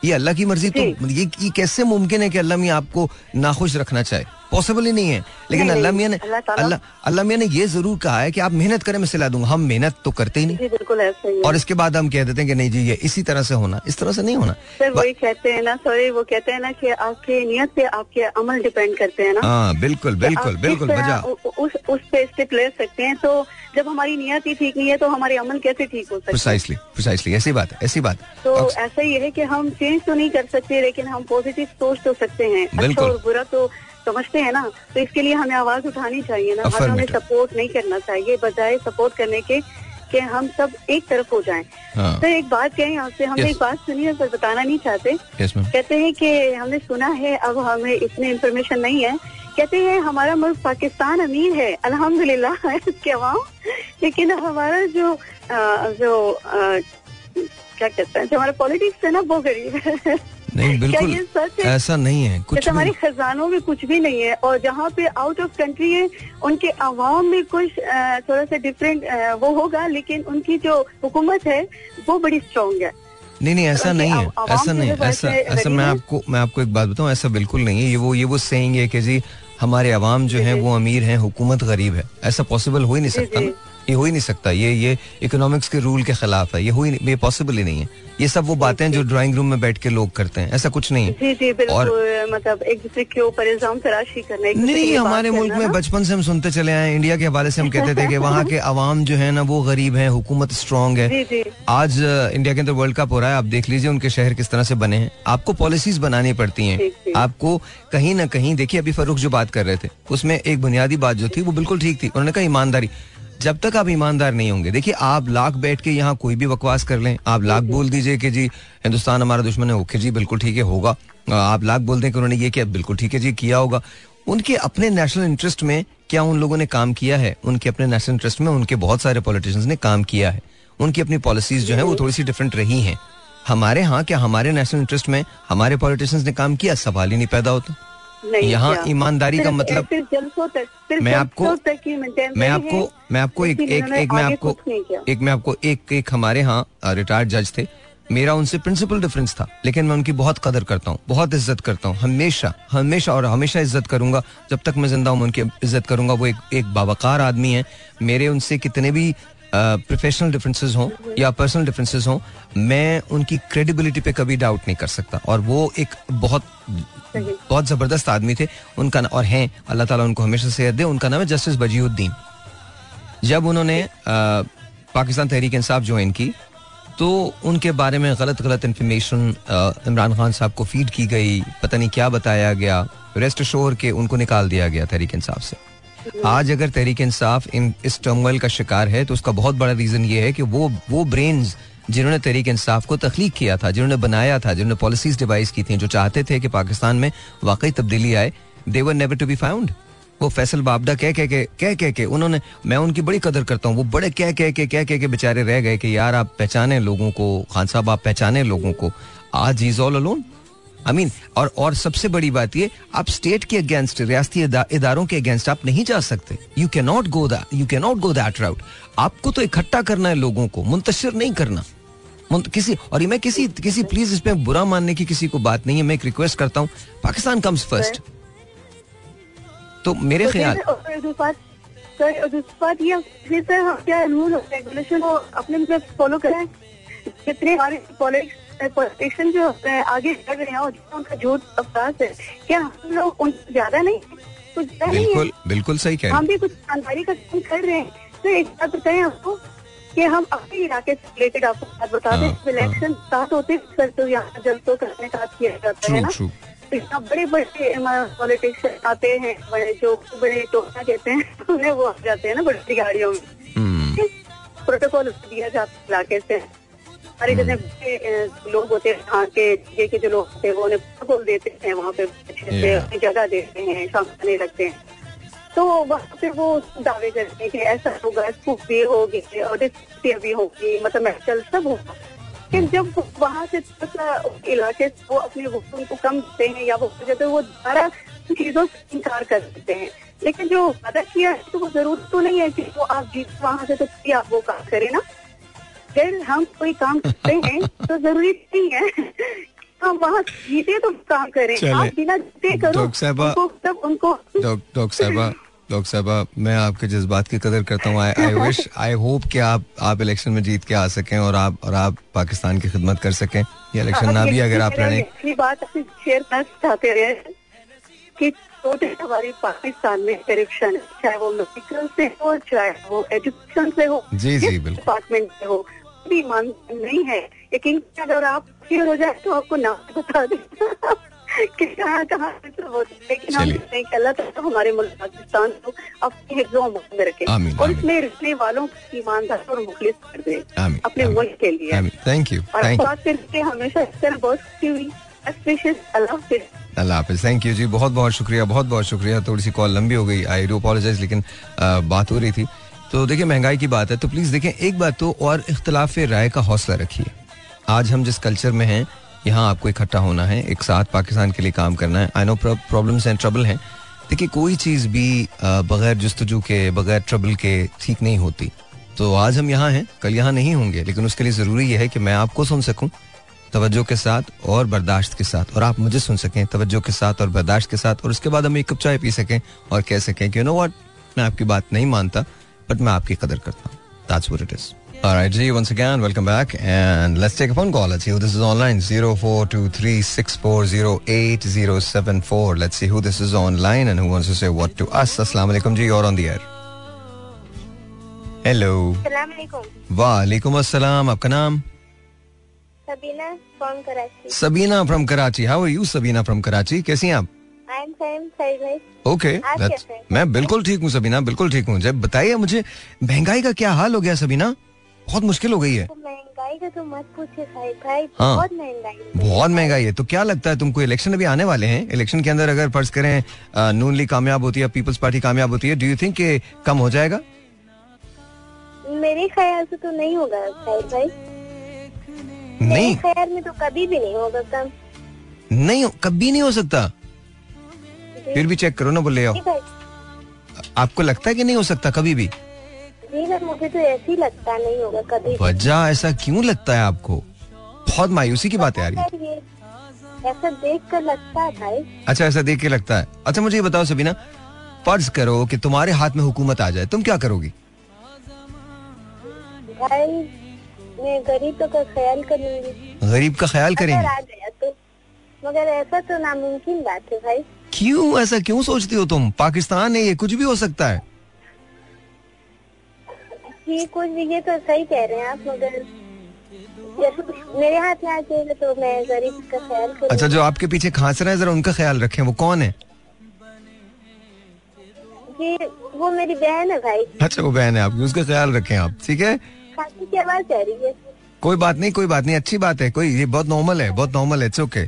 ये अल्लाह की मर्ज़ी तो ये, ये कैसे मुमकिन है कि अल्लाह में आपको नाखुश रखना चाहे? पॉसिबल ही नहीं है। लेकिन अल्लाह मियाँ ने अल्लाह अल्लाह मियाँ ने ये ज़रूर कहा है कि आप मेहनत करें मैं सिला दूँगा। हम मेहनत तो करते ही नहीं। जी बिल्कुल ऐसा ही और इसके बाद हम कह देते हैं कि नहीं जी ये इसी तरह से होना इस तरह से नहीं होना। सर वही कहते हैं ना सॉरी वो कहते हैं ना कि आपकी नियत पे आपके अमल डिपेंड करते हैं ना। हाँ बिल्कुल बिल्कुल बिल्कुल वजह उस उस पे स्टेप ले सकते हैं। तो जब हमारी नियत ही ठीक नहीं है तो हमारे अमल कैसे ठीक हो सकते प्रिसाइसली प्रिसाइसली ऐसी बात है ऐसी बात तो ऐसा ही है कि हम चेंज तो नहीं कर सकते लेकिन हम पॉजिटिव सोच तो सकते हैं। अच्छा बिल्कुल। और बुरा तो समझते हैं ना तो इसके लिए हमें आवाज़ उठानी चाहिए ना। हमें हमें सपोर्ट नहीं करना चाहिए बजाय सपोर्ट करने के कि हम सब एक तरफ़ हो जाएँ। हाँ। सर एक बात कहें आपसे हमने Yes. एक बात सुनी है पर बताना नहीं चाहते। कहते हैं कि हमने सुना है अब हमें इतनी इन्फॉर्मेशन नहीं है। कहते हैं हमारा मुल्क पाकिस्तान अमीर है अल्हम्दुलिल्लाह। (laughs) इसके अवाम लेकिन हमारा जो जो क्या कहते हैं जो हमारा पॉलिटिक्स है ना वो गरीब है। (laughs) नहीं बिल्कुल। ऐसा नहीं है कुछ हमारे खजानों में कुछ भी नहीं है और जहाँ पे आउट ऑफ़ कंट्री है उनके अवाम में कुछ थोड़ा सा डिफरेंट वो होगा लेकिन उनकी जो हुकूमत है वो बड़ी स्ट्रांग है। नहीं नहीं ऐसा नहीं है ऐसा नहीं ऐसा ऐसा मैं आपको मैं आपको एक बात बताऊँ ऐसा बिल्कुल नहीं है। ये वो ये वो सेइंग है कि जी हमारे अवाम जो है वो अमीर हैं हुकूमत गरीब है। ऐसा पॉसिबल हो ही नहीं सकता ये हो ही नहीं सकता। ये ये इकोनॉमिक्स के रूल के खिलाफ है। ये हो ही नहीं ये पॉसिबल ही नहीं है। ये सब वो बातें जो ड्राइंग रूम में बैठ के लोग करते हैं। ऐसा कुछ नहीं। जी जी और मतलब एक दूसरे के ऊपर इल्ज़ाम तराशी करना नहीं हमारे मुल्क में बचपन से हम सुनते चले आए इंडिया के हवाले से हम कहते थे कि वहाँ के (laughs) अवाम जो है ना वो गरीब है हुकूमत स्ट्रांग है। जी जी। आज इंडिया के अंदर वर्ल्ड कप हो रहा है। आप देख लीजिए उनके शहर किस तरह से बने हैं। आपको पॉलिसीज़ बनानी पड़ती हैं। आपको कहीं ना कहीं देखिए अभी फरूख जो बात कर रहे थे उसमें एक बुनियादी बात जो थी वो बिल्कुल ठीक थी। उन्होंने कहा ईमानदारी। जब तक आप ईमानदार नहीं होंगे, देखिए, आप लाख बैठ के यहाँ कोई भी बकवास कर लें, आप लाख बोल दीजिए कि जी, हिंदुस्तान हमारा दुश्मन है, ओके जी, बिल्कुल ठीक है, होगा। आप लाख बोल दें कि उन्होंने ये किया, बिल्कुल ठीक है जी, किया होगा। उनके अपने नेशनल इंटरेस्ट में क्या उन लोगों ने काम किया है? उनके अपने नेशनल इंटरेस्ट में उनके बहुत सारे पॉलिटिशियंस ने काम किया है। उनकी अपनी पॉलिसीज़ जो है वो थोड़ी सी डिफरेंट रही हैं। हमारे यहाँ क्या हमारे नेशनल इंटरेस्ट में हमारे पॉलिटिशियंस ने काम किया? सवाल ही नहीं पैदा होता। यहाँ ईमानदारी का मतलब- मैं आपको मैं आपको मैं आपको एक एक एक मैं आपको। एक मैं आपको एक एक हमारे यहाँ रिटायर्ड जज थे। मेरा उनसे प्रिंसिपल डिफरेंस था लेकिन मैं उनकी बहुत कदर करता हूँ बहुत इज़्ज़त करता हूँ हमेशा हमेशा और हमेशा इज़्ज़त करूँगा। जब तक मैं ज़िंदा हूँ उनकी इज़्ज़त करूँगा। वो एक एक बावकार आदमी है। मेरे उनसे कितने भी प्रोफेशनल डिफरेंसेस हों या पर्सनल डिफरेंसेस हों मैं उनकी क्रेडिबिलिटी पे कभी डाउट नहीं कर सकता। और वो एक बहुत। बहुत ज़बरदस्त आदमी थे। उनका न- और हैं, अल्लाह ताला उनको हमेशा सेहत दे। उनका नाम है जस्टिस बजीउद्दीन। जब उन्होंने पाकिस्तान तहरीक इंसाफ ज्वाइन की तो उनके बारे में गलत गलत इन्फॉर्मेशन इमरान खान साहब को फ़ीड की गई। पता नहीं क्या बताया गया। रेस्ट शोर के उनको निकाल दिया गया तहरीक इंसाफ से। आज अगर तहरीक इंसाफ इन इस टर्मोइल का शिकार है तो उसका बहुत बड़ा रीजन ये है कि वो वो ब्रेन्स जिन्होंने तहरीक इंसाफ को तख्लीक किया था, जिन्होंने बनाया था, जिन्होंने पॉलिसीज़ डिवाइस की थी, जो चाहते थे कि पाकिस्तान में वाकई तब्दीली आए they were never to be found वो फैसल बाबडा कह कह के कह कह के उन्होंने, मैं उनकी बड़ी कदर करता हूँ, वो बड़े कह कह के कह कह के बेचारे रह गए कि यार आप पहचाने लोगों को, खान साहब आप पहचाने लोगों को, आज is all alone I mean और और सबसे बड़ी बात ये आप स्टेट के अगेंस्ट रियासती इदा- इदारों के अगेंस्ट आप नहीं जा सकते। You can not go that you can not go that route आपको तो इकट्ठा करना है लोगों को मुंतशिर नहीं करना। किसी और ये मैं किसी किसी प्लीज़ इसमें बुरा मानने की किसी को बात नहीं है मैं एक रिक्वेस्ट करता हूँ। पाकिस्तान कम्स फ़र्स्ट तो मेरे तो ख्याल अपने मतलब फॉलो करें? कितने हमारे पॉलिटिशियन जो है, आगे बढ़ रहे हैं और जितना उनका झूठ अफसास है क्या हम लोग उन ज़्यादा नहीं कुछ ज़्यादा बिल्कुल बिल्कुल सही कह रहे हम भी कुछ ईमानदारी का काम कर रहे हैं। तो एक बात बताएँ आपको कि हम अपने इलाके से रिलेटेड आपको बात बता दें हाँ, इलेक्शन स्टार्ट होते हैं सर तो यहाँ जलसों करने का किया जाता है ना। इतना बड़े बड़े पॉलिटिशियन आते हैं बड़े जो बड़े टोकना कहते हैं (laughs) उन्हें वो आ जाते हैं ना बड़ी गाड़ियों में। हम्म, प्रोटोकॉल दिया जाता है इलाके से। हमारे जैसे लोग होते हैं यहाँ के ये के जो लोग होते हैं वो उन्हें प्रोटोकॉल देते हैं वहाँ पे अच्छे से अपनी जगह देते हैं शामिल लगते हैं। तो वहाँ पे वो दावे करते हैं कि ऐसा होगा स्कूप भी होगी और भी होगी मतलब मेडिकल सब होगा। लेकिन जब वहाँ से थोड़ा इलाके वो अपने वोट उनको कम देते हैं या वो जाते हैं वो दोबारा चीज़ों से इनकार कर देते हैं। लेकिन जो वादा किया है तो वो ज़रूरत तो नहीं है कि वो आप जीत वहाँ से तो आप वो काम करें ना। अगर हम कोई काम करते हैं तो ज़रूरी नहीं है। हम वहाँ जीते तो काम करें। आप बिना जीते करो उनको तब उनको डॉक्टर साहबा डॉक्टर साहबा मैं आपके जज्बात की कदर करता हूँ। आई विश आई होप कि आप आप इलेक्शन में जीत के आ सकें और आप और आप पाकिस्तान की खिदमत कर सकें। ये इलेक्शन ना भी अगर आप लड़ें। बात शेयर करना चाहते हैं कि छोटे हमारे पाकिस्तान में करप्शन चाहे वो मेडिकल से हो चाहे वो एजुकेशन से हो जी, जी, बिल्कुल। डिपार्टमेंट से हो। भी मान नहीं है। लेकिन अगर आप क्लियर हो जाए तो आपको नाम बता दें। (laughs) कि कहाँ कहाँ सब लेकिन हम अल्लाह ताला हमारे मुल्क पाकिस्तान को अपने हिफ्जों में रखे। और इसमें वालों को ईमानदार और मुखलिस कर दे। अपने मुल्क के लिए। थैंक यू और बात करके हमेशा इस तरह बहुत खुशी हुई। अल्लाह हाफिज़। थैंक यू जी। बहुत बहुत शुक्रिया बहुत बहुत शुक्रिया। थोड़ी सी कॉल लंबी हो गई। आई डू अपोलोजाइज लेकिन बात हो रही थी। तो देखिए, महँगाई की बात है तो प्लीज़ देखें एक बात तो और इख्तलाफ राय का हौसला रखिए। आज हम जिस कल्चर में हैं, यहाँ आपको इकट्ठा होना है, एक साथ पाकिस्तान के लिए काम करना है। I know problems and trouble हैं। देखिए, कोई चीज़ भी बगैर जस्तजू के, बगैर ट्रबल के ठीक नहीं होती। तो आज हम यहाँ हैं, कल यहाँ नहीं होंगे, लेकिन उसके लिए ज़रूरी यह है कि मैं आपको सुन सकूँ, तवज्जो के साथ और बर्दाश्त के साथ। और आप मुझे सुन सकें, तवज्जो के साथ और बर्दाश्त के साथ, और उसके बाद हम एक कप चाय पी सकें और कह सकें कि यू नो व्हाट मैं आपकी बात नहीं मानता बट मैं आपकी कदर करता हूँ that's what it is Alright, G, once again, welcome back. And let's take a phone call. Let's see who this is online. 0423640874. Let's see who this is online and who wants to say what to us. Assalamu alaikum, G. You're on the air. Hello. सलामकुम Walaikum assalam. आपका नाम? Sabina from Karachi Sabina from Karachi how are you Sabina from Karachi कैसी हैं आप okay हैं? मैं बिल्कुल ठीक हूँ सबीना बिल्कुल ठीक हूँ। जब बताइए मुझे महँगाई का क्या हाल हो गया सबीना? बहुत मुश्किल हो गई है। तो महँगाई का तो मत भाई हाँ। बहुत महँगाई है। बहुत महँगाई है। तो क्या लगता है तुमको इलेक्शन अभी आने वाले हैं? इलेक्शन के अंदर अगर फ़र्ज़ करें नून लीग कामयाब होती है पीपल्स पार्टी कामयाब होती है डू यू थिंक कि कम हो जाएगा? मेरे ख्याल से तो नहीं होगा भाई। नहीं। ख्याल में तो कभी भी नहीं होगा कम। नहीं कभी नहीं हो सकता। फिर भी चेक करो ना बोले आओ। आपको लगता है कि नहीं हो सकता कभी भी? मुझे तो ऐसे ही लगता नहीं होगा कभी वजह ऐसा क्यों लगता है आपको? बहुत मायूसी की बात है। यार ये ऐसा देख कर लगता है भाई। अच्छा ऐसा देख के लगता है। अच्छा मुझे ये बताओ सबीना फ़र्ज़ करो कि तुम्हारे हाथ में हुकूमत आ जाए तुम क्या करोगी? भाई मैं गरीबों का ख्याल करूँगी। गरीब का ख्याल करेंगे? तो मगर ऐसा तो नामुमकिन बात है भाई। क्यों ऐसा क्यों सोचती हो तुम? पाकिस्तान है ये कुछ भी हो सकता है। ये कुछ भी ये तो सही कह रहे हैं आप मगर मेरे हाथ में आ जाएगा तो मैं गरीब का ख्याल अच्छा जो आपके पीछे खांस रहे हैं जरा उनका ख्याल रखें वो कौन है? जी वो मेरी बहन है भाई। अच्छा वो बहन है आपकी उसका ख्याल रखें आप ठीक है? खांसी की आवाज़ आ रही है? कोई बात नहीं कोई बात नहीं अच्छी बात है कोई ये बहुत नॉर्मल है बहुत नॉर्मल है इट्स ओके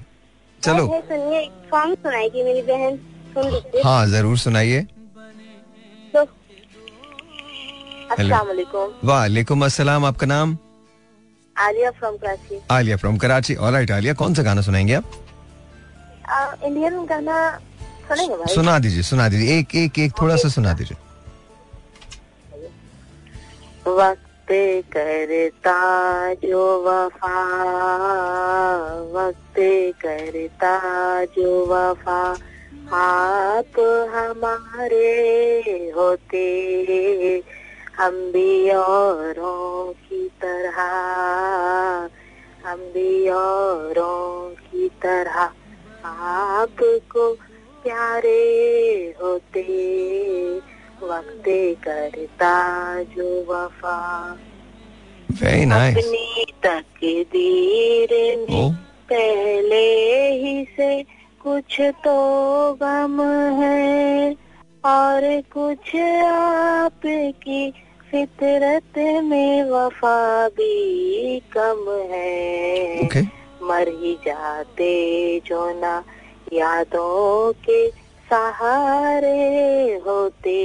चलो। सुनिए सुनाएगी मेरी बहन। सुन लीजिए। हाँ ज़रूर सुनाइए। तो वालेकुम अस्सलाम आपका नाम? Alia from Karachi. Alia from Karachi. Alright Alia कौन सा गाना सुनाएँगे आप? इंडियन गाना सुनेंगे भाई? सुना दीजिए सुना दीजिए। एक एक एक थोड़ा सा सुना दीजिए। वक्त करता जो वफा, वक्त करता जो वफा। आप हमारे होते, हम भी औरों की तरह, हम भी औरों की तरह। आपको प्यारे होते वक्त करता जो वफा। वेरी नाइस अपनी तकदीर में पहले ही से कुछ तो गम है। और कुछ आपकी फितरत में वफा भी कम है। ओके मर ही जाते जो ना यादों के सहारे होते,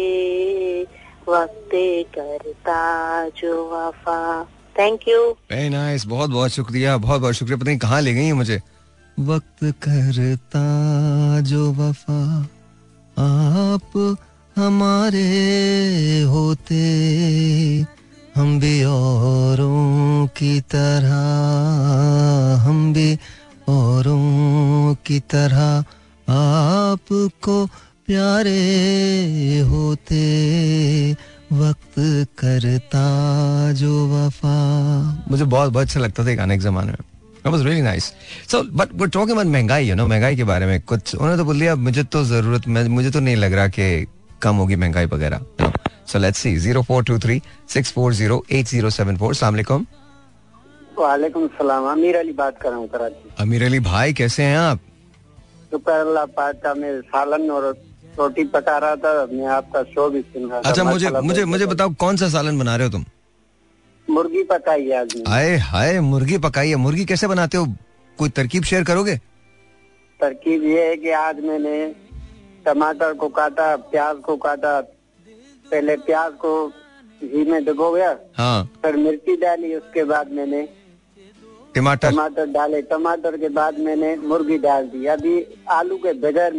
वक्त करता जो वफा। थैंक यू वेरी नाइस बहुत बहुत शुक्रिया, बहुत बहुत शुक्रिया। पता नहीं कहाँ ले गई है मुझे। वक्त करता जो वफा, आप हमारे होते। हम भी औरों की तरह, हम भी औरों की तरह। आपको प्यारे होते वक्त करता जो वफा। मुझे बहुत बहुत अच्छा लगता था गाने के जमाने में। That was really nice. So, but we're talking about महँगाई, you know, महँगाई के बारे में कुछ। उन्होंने तो बोल दिया मुझे तो ज़रूरत मैं मुझे तो नहीं लग रहा कि कम होगी महँगाई वगैरह। You know. So let's see 0423-640-8074 अस्सलाम वालेकुम वालेकुम सलाम अमीर अली बात कर रहा हूँ कराची अमीर अली भाई कैसे हैं आप? शुक्र अल्लाह पाक का मैं सालन और रोटी पका रहा था मैं आपका शो भी सुन रहा अच्छा मुझे मुझे मुझे। बताओ कौन सा सालन बना रहे हो तुम? मुर्गी पकाई है आज। आए हाय मुर्गी पकाई है। मुर्गी कैसे बनाते हो? कोई तरकीब शेयर करोगे? तरकीब ये है कि आज मैंने टमाटर को काटा प्याज को काटा। पहले प्याज को घी में डुबो गया हाँ। फिर मिर्ची डाली उसके बाद मैंने टमाटर? टमाटर डाले। टमाटर के बाद मैंने मुर्गी डाल दी। अभी आलू के बगैर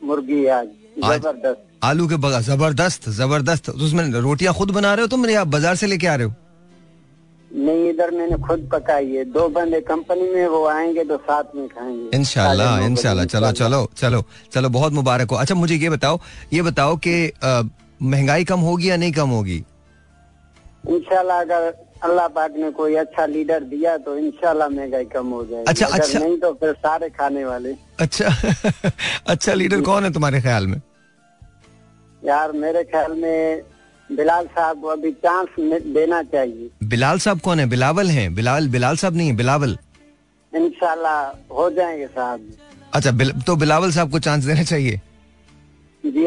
मुर्गी आज। ज़बरदस्त। आलू के बगैर? ज़बरदस्त ज़बरदस्त। तो उसमें रोटियाँ खुद बना रहे हो तुम या बाज़ार से लेके आ रहे हो? नहीं इधर मैंने खुद पकाई है। दो बंदे कंपनी में वो आएँगे तो साथ में खाएँगे। इनशाला इनशाला चलो चलो चलो चलो बहुत मुबारक हो। अच्छा मुझे ये बताओ ये बताओ कि महँगाई कम होगी या नहीं कम होगी? इनशाला अगर अल्लाह पाक ने कोई अच्छा लीडर दिया तो इंशाल्लाह महँगाई कम हो जाएगी। अच्छा, अच्छा। नहीं तो फिर सारे खाने वाले। अच्छा (laughs) अच्छा लीडर कौन है तुम्हारे ख्याल में? यार मेरे ख्याल में बिलाल साहब को अभी चांस देना चाहिए। बिलाल साहब कौन है? बिलावल हैं। बिलाल बिलाल साहब नहीं है बिलावल। इनशाला हो जाएँगे साहब। अच्छा बिल, तो बिलावल साहब को चांस देना चाहिए। जी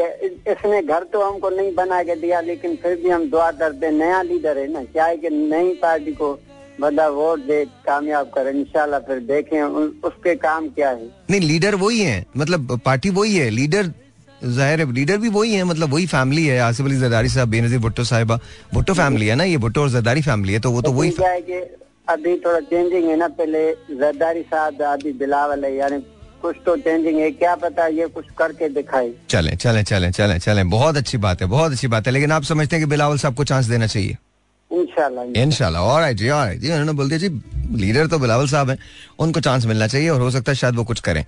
इसने घर तो हमको नहीं बना के दिया लेकिन फिर भी हम दुआ करते नया लीडर है ना। क्या है कि नई पार्टी को बड़ा वोट दे कामयाब करे इंशाल्लाह फिर देखें उसके काम क्या है। नहीं लीडर वही है। मतलब पार्टी वही है। लीडर ज़ाहिर है लीडर भी वही है। मतलब वही फैमिली है। आसिफ अली जरदारी साहब बेनजीर भुट्टो साहिबा। भुट्टो फैमिली है ना ये भुट्टो और जरदारी फैमिली है तो वो तो वही क्या है कि अभी थोड़ा चेंजिंग है ना पहले जरदारी साहब अभी बिलावल है यानी कुछ तो चेंजिंग है। क्या पता ये कुछ करके दिखाए। चलें चलें चलें चलें चलें। बहुत अच्छी बात है बहुत अच्छी बात है। लेकिन आप समझते हैं कि बिलावल साहब को चांस देना चाहिए। इंशाल्लाह इनशाला और जी और जी। उन्होंने बोल दिया जी लीडर तो बिलावल साहब हैं। उनको चांस मिलना चाहिए और हो सकता है शायद वो कुछ करें।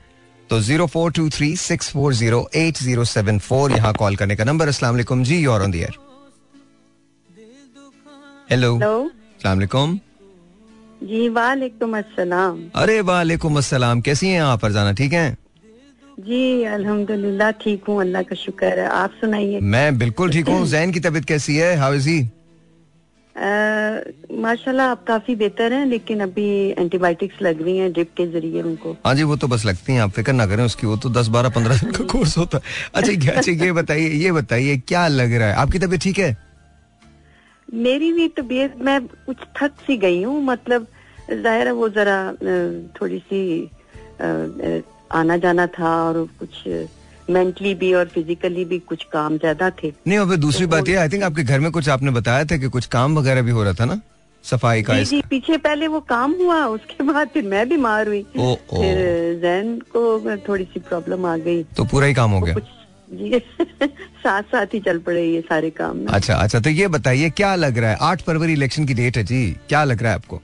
तो zero four two three six four zero eight zero seven four यहाँ कॉल करने का नंबर अस्सलाम वालेकुम। जी और on the air hello hello अस्सलाम वालेकुम। जी वालेकुम अस्सलाम। अरे वालेकुम अस्सलाम। कैसी हैं आप फरजाना ठीक हैं? जी अल्हम्दुलिल्लाह ठीक हूँ। अल्लाह का शुक्र है। आप सुनाइए। मैं बिल्कुल ठीक हूँ। जैन की तबीयत कैसी है? हाउ इज़ ही माशाल्लाह आप काफ़ी बेहतर हैं लेकिन अभी एंटीबायोटिक्स लग रही हैं ड्रिप के ज़रिए उनको। हाँ जी वो तो बस लगती हैं। आप फ़िक्र ना करें उसकी। वो तो दस बारह पंद्रह दिन का कोर्स होता है। अच्छा अच्छा ये बताइए ये बताइए क्या लग रहा है? आपकी तबीयत ठीक है? मेरी भी तबीयत मैं कुछ थक सी गई हूँ मतलब ज़ाहिर है वो जरा थोड़ी सी आना जाना था और कुछ मेंटली भी और फिजिकली भी कुछ काम ज़्यादा थे। नहीं और फिर दूसरी बात ये आई थिंक आपके घर में कुछ आपने बताया था कि कुछ काम वगैरह भी हो रहा था ना? सफ़ाई का जी जी पीछे पहले वो काम हुआ उसके (laughs) बाद फिर मैं बीमार हुई। ओ, ओ। फिर जैन को थोड़ी सी प्रॉब्लम आ गई। तो पूरा ही काम हो गया। कुछ जी साथ साथ ही चल पड़े ये सारे काम। ना अच्छा अच्छा तो ये बताइए क्या लग रहा है? आठ फरवरी इलेक्शन की डेट है जी। क्या लग रहा है आपको?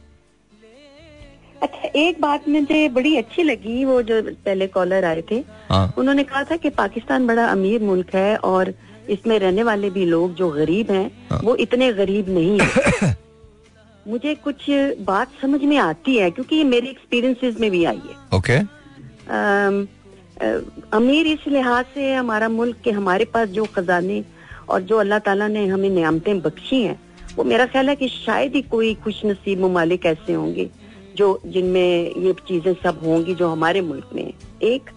अच्छा एक बात मुझे बड़ी अच्छी लगी वो जो पहले कॉलर आए थे। हाँ। उन्होंने कहा था कि पाकिस्तान बड़ा अमीर मुल्क है और इसमें रहने वाले भी लोग जो गरीब हाँ। हैं। वो इतने गरीब नहीं है। (coughs) मुझे कुछ बात समझ में आती है क्योंकि ये मेरे एक्सपीरियंसेस में भी आई है। ओके अ, अमीर इस लिहाज से हमारा मुल्क के हमारे पास जो खजाने और जो अल्लाह ताला ने हमें नियामतें बख्शी हैं वो मेरा ख्याल है कि शायद ही कोई खुश नसीब ममालिक ऐसे होंगे जो जिनमें ये चीज़ें सब होंगी जो हमारे मुल्क में। एक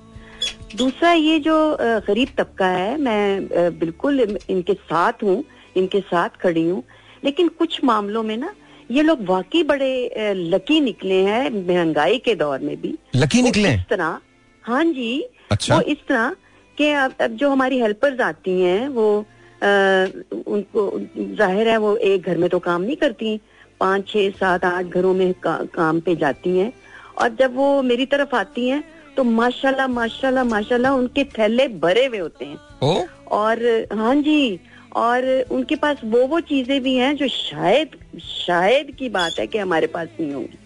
दूसरा ये जो गरीब तबका है मैं बिल्कुल इनके साथ हूँ इनके साथ खड़ी हूँ लेकिन कुछ मामलों में ना ये लोग वाकई बड़े लकी निकले हैं महँगाई के दौर में भी लकी निकले इस तरह हाँ जी अच्छा। वो इस तरह कि अब अब जो हमारी हेल्पर्स आती हैं वो अ, उनको ज़ाहिर है वो एक घर में तो काम नहीं करती पाँच छः सात आठ घरों में का, काम पे जाती हैं। और जब वो मेरी तरफ़ आती हैं तो माशाल्लाह माशाल्लाह माशाल्लाह उनके थैले भरे हुए होते हैं। ओ? और हाँ जी और उनके पास वो वो चीज़ें भी हैं जो शायद शायद की बात है कि हमारे पास नहीं होंगी।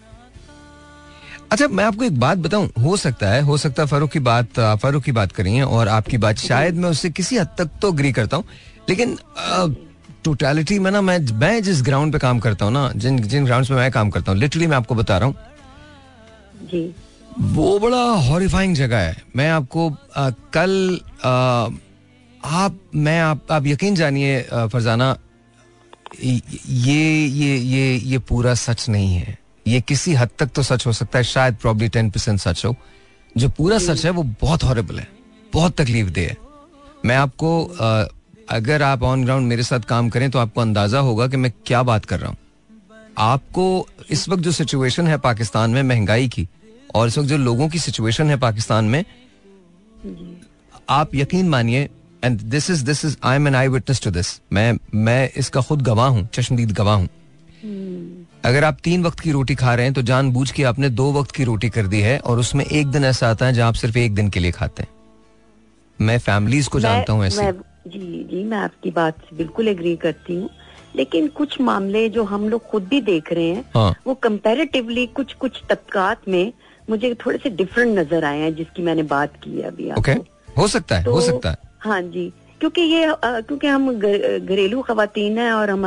अच्छा मैं आपको एक बात बताऊँ। हो सकता है हो सकता है फारूक की बात फारूक की बात करी है और आपकी बात शायद मैं उससे किसी हद तक तो अग्री करता हूँ। लेकिन टोटलिटी में ना मैं मैं जिस ग्राउंड पे काम करता हूँ ना जिन जिन ग्राउंड पे मैं काम करता हूँ लिटरली मैं आपको बता रहा हूँ। जी। वो बड़ा हॉरिफाइंग जगह है। मैं आपको आ, कल आ, आप मैं आप आप यकीन जानिए फरजाना ये ये ये ये पूरा सच नहीं है। ये किसी हद तक तो सच हो सकता है, शायद प्रॉब्ली टेन परसेंट सच हो। जो पूरा सच है, वो बहुत हॉरेबल है, बहुत तकलीफ़ दे है। मैं आपको अगर आप ऑन ग्राउंड मेरे साथ काम करें तो आपको अंदाज़ा होगा कि मैं क्या बात कर रहा हूँ। आपको इस वक्त जो सिचुएशन है पाकिस्तान में, महँगाई की, और इस वक्त जो लोगों की सिचुएशन है पाकिस्तान में, आप यकीन मानिए and this is this is I am an eyewitness to this मैं मैं इसका खुद गवाह हूँ, चश्मदीद गवाह हूँ। अगर आप तीन वक्त की रोटी खा रहे हैं तो जानबूझ के आपने दो वक्त की रोटी कर दी है और उसमें एक दिन ऐसा आता है जहाँ आप सिर्फ़ एक दिन के लिए खाते हैं। मैं फैमिलीज़ को जानता हूँ ऐसे। जी जी मैं आपकी बात से बिल्कुल एग्री करती हूँ। लेकिन कुछ मामले जो हम लोग खुद भी देख रहे हैं हाँ। वो कंपैरेटिवली कुछ कुछ तबकात में मुझे थोड़े से डिफरेंट नज़र आए हैं जिसकी मैंने बात की है अभी ओके आपको हो सकता है तो, हो सकता है। हाँ जी। क्योंकि ये क्योंकि हम घरेलू खातन हैं और हम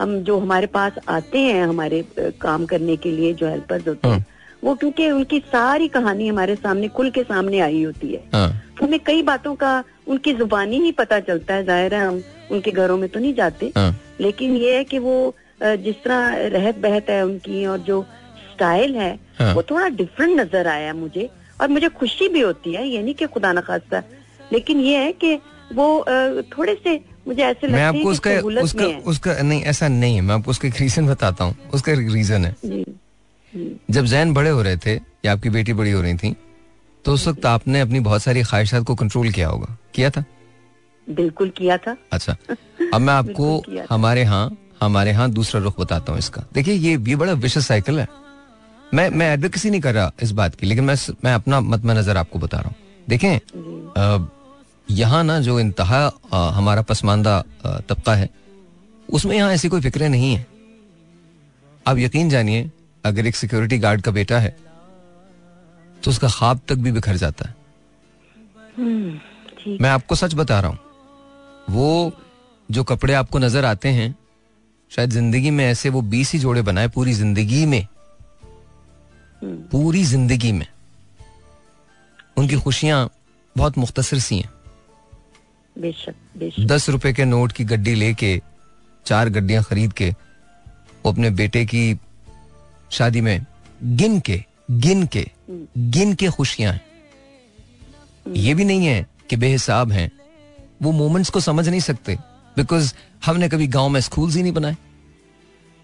हम जो हमारे पास आते हैं हमारे काम करने के लिए जो हेल्पर्स होते हैं वो क्योंकि उनकी सारी कहानी हमारे सामने खुल के सामने आई होती है। हाँ। तो हमें कई बातों का उनकी जुबानी ही पता चलता है ज़ाहिर है हम उनके घरों में तो नहीं जाते। हाँ। लेकिन ये है कि वो जिस तरह रहत बहत है उनकी और जो स्टाइल है हाँ। वो थोड़ा डिफरेंट नज़र आया मुझे और मुझे खुशी भी होती है ये नहीं कि खुदा न खास्ता। लेकिन ये है कि वो थोड़े से मुझे ऐसे मैं लगते आपको उसका उसका में। उसका नहीं ऐसा नहीं है। मैं आपको उसका रीजन बताता हूँ। उसका रीजन है। जी। जब जैन बड़े हो रहे थे या आपकी बेटी बड़ी हो रही थी तो उस वक्त आपने अपनी बहुत सारी ख्वाहिशात को कंट्रोल किया होगा। किया था? बिल्कुल किया था। अच्छा। (laughs) अब मैं आपको। हमारे यहाँ हमारे यहाँ दूसरा रुख बताता हूँ इसका। देखिए ये ये बड़ा विशेष साइकिल है। मैं मैं एडवोकेसी नहीं कर रहा इस बात की लेकिन मैं मैं अपना मत में नज़र आपको बता रहा हूँ। देखें यहाँ ना जो इंतहा हमारा पसमानदा तबका है उसमें यहाँ ऐसी कोई फिक्रें नहीं है। आप यकीन जानिए अगर एक सिक्योरिटी गार्ड का बेटा है तो उसका ख्वाब तक भी बिखर जाता है। हम्म, मैं आपको सच बता रहा हूँ वो जो कपड़े आपको नज़र आते हैं शायद ज़िंदगी में ऐसे वो बीस ही जोड़े बनाए पूरी ज़िंदगी में। हम्म, पूरी ज़िंदगी में। उनकी खुशियाँ बहुत मुख्तसर सी हैं। बेशक बेशक। दस रुपए के नोट की गड्डी लेके चार गड्डियाँ खरीद के वो अपने बेटे की शादी में गिन के गिन के गिन के खुशियाँ हैं। ये भी नहीं है कि बेहिसाब हैं। वो मोमेंट्स को समझ नहीं सकते बिकॉज़ हमने कभी गाँव में स्कूल्स ही नहीं बनाए।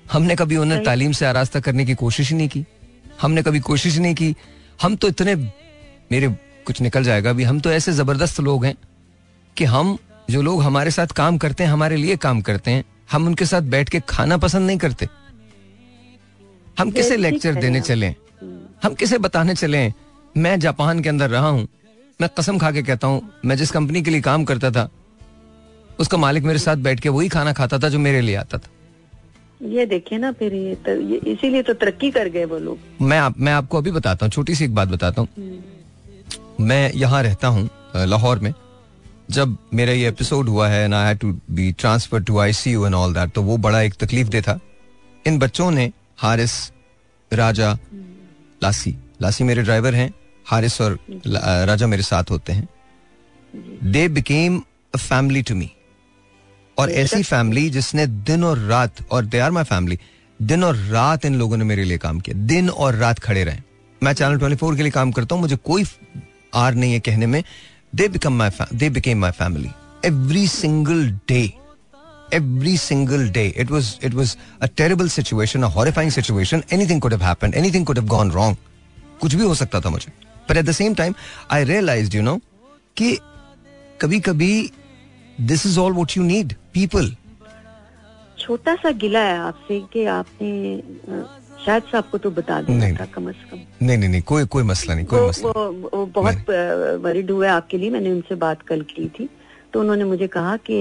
हमने कभी उन्हें तालीम से आरास्ता करने की कोशिश ही नहीं की। हमने कभी कोशिश नहीं की। हम तो इतने मेरे कुछ निकल जाएगा अभी हम तो ऐसे ज़बरदस्त लोग हैं। कि हम जो लोग हमारे साथ काम करते हैं हमारे लिए काम करते हैं हम उनके साथ बैठ के खाना पसंद नहीं करते। हम किसे लेक्चर देने चले? हम किसे बताने चले? मैं जापान के अंदर रहा हूँ। मैं कसम खा के कहता हूँ मैं जिस कंपनी के लिए काम करता था उसका मालिक मेरे साथ बैठ के वही खाना खाता था जो मेरे लिए आता था। ये देखिए ना फिर ये, तो, ये इसीलिए तो तरक्की कर गए वो लोग। मैं आप, मैं आपको अभी बताता हूँ छोटी सी एक बात बताता हूँ। मैं यहाँ रहता हूँ लाहौर में। जब मेरा ये एपिसोड हुआ है ना to be transfer to ICU and all that तो वो बड़ा एक तकलीफ़ दे था। इन बच्चों ने हारिस राजा लासी लासी मेरे ड्राइवर हैं हारिस और राजा मेरे साथ होते हैं। They became a family to me और ऐसी फैमिली जिसने दिन और रात और दे आर माई फैमिली दिन और रात इन लोगों ने मेरे लिए काम किया। दिन और रात खड़े रहे। मैं चैनल 24 के लिए काम करता हूँ मुझे कोई आर नहीं है कहने में। Fa- they became my family every single day every single day it was it was a terrible situation a horrifying situation anything could have happened anything could have gone wrong कुछ भी हो सकता था मुझे but at the same time I realized you know कि कभी कभी this is all what you need people छोटा सा गिला है आपसे कि आपने अ, शायद से आपको तो बता नहीं। था कम से कम। नहीं नहीं नहीं कोई कोई मसला नहीं कोई वो, मसला वो, वो बहुत वरिड हुए आपके लिए मैंने उनसे बात कल की थी। तो उन्होंने मुझे कहा कि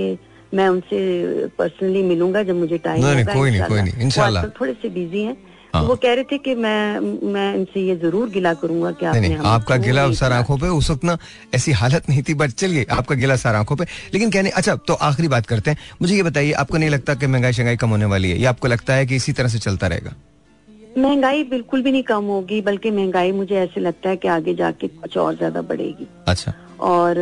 मैं उनसे पर्सनली मिलूँगा जब मुझे टाइम नहीं, नहीं, होगा कोई नहीं, कोई नहीं, इंशाल्लाह। थोड़े से बिज़ी हैं। हाँ। तो वो कह रहे थे कि मैं मैं इनसे ये ज़रूर गिला करूँगा कि आपने नहीं आपका गिला सर। आँखों पे उस वक्त ना ऐसी हालत नहीं थी बट चलिए आपका गिला सर आँखों पे। लेकिन कहने अच्छा तो आखिरी बात करते हैं। मुझे ये बताइए आपको नहीं लगता कि महँगाई शंगाई कम होने वाली है? या आपको लगता है कि इसी तरह से चलता रहेगा? महँगाई बिल्कुल भी नहीं कम होगी बल्कि महँगाई मुझे ऐसे लगता है कि आगे जाके कुछ और ज़्यादा बढ़ेगी। अच्छा। और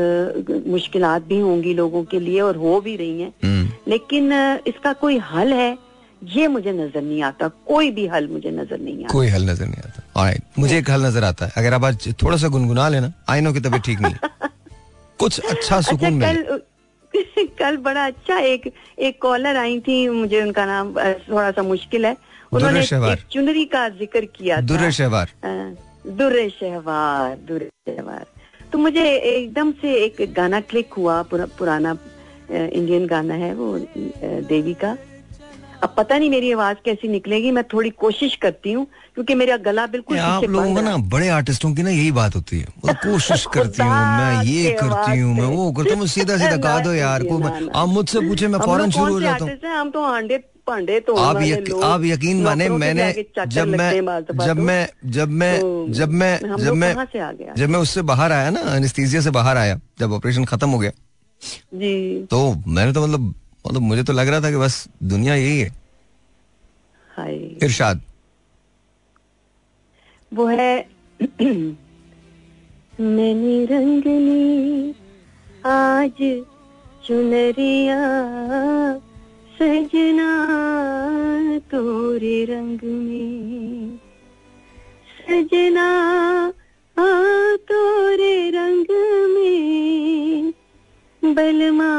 मुश्किल भी होंगी लोगों के लिए और हो भी रही हैं। हम्म। लेकिन इसका कोई हल है? ये मुझे नज़र नहीं आता। कोई भी हल मुझे नज़र नहीं आता। कोई हल नज़र नहीं आता। Alright, मुझे एक हल नज़र आता है। अगर आप आज थोड़ा सा गुनगुना लेना आई नो की तबीयत ठीक नहीं (laughs) कुछ अच्छा अच्छा सुकून मिले कल (laughs) कल बड़ा अच्छा एक एक कॉलर आई थी मुझे उनका नाम थोड़ा सा मुश्किल है। उन्होंने चुनरी का ज़िक्र किया था। दुर्र शहवार। अ, शहवार दुर्र शहवार। तो मुझे एकदम से एक गाना क्लिक हुआ पुरा, पुराना इंडियन गाना है वो देवी का। अब पता नहीं मेरी आवाज़ कैसी निकलेगी मैं थोड़ी कोशिश करती हूँ क्योंकि मेरा गला बिल्कुल आप लोगों का ना बड़े आर्टिस्टों की ना यही बात होती है। वो कोशिश (laughs) करती हूँ मैं ये करती हूँ मैं वो करती हूँ। सीधा सीधा गा दो यार को। आप मुझसे पूछे मैं फ़ौरन शुरू हो जाता हूँ। हम तो हांडे भांडे तो आप यक, आप यकीन माने मैंने जब मैं जब मैं जब मैं तो जब मैं जब मैं आ गया? जब मैं उससे बाहर आया ना एनेस्थीसिया से बाहर आया जब ऑपरेशन खत्म हो गया। जी। तो मैंने तो मतलब मतलब मुझे तो लग रहा था कि बस दुनिया यही है। हाय। इरशाद। वो है (clears throat) मैंने रंग ली आज चुनरिया सजना तोरे रंग में। सजना आ तोरे रंग में। बलमा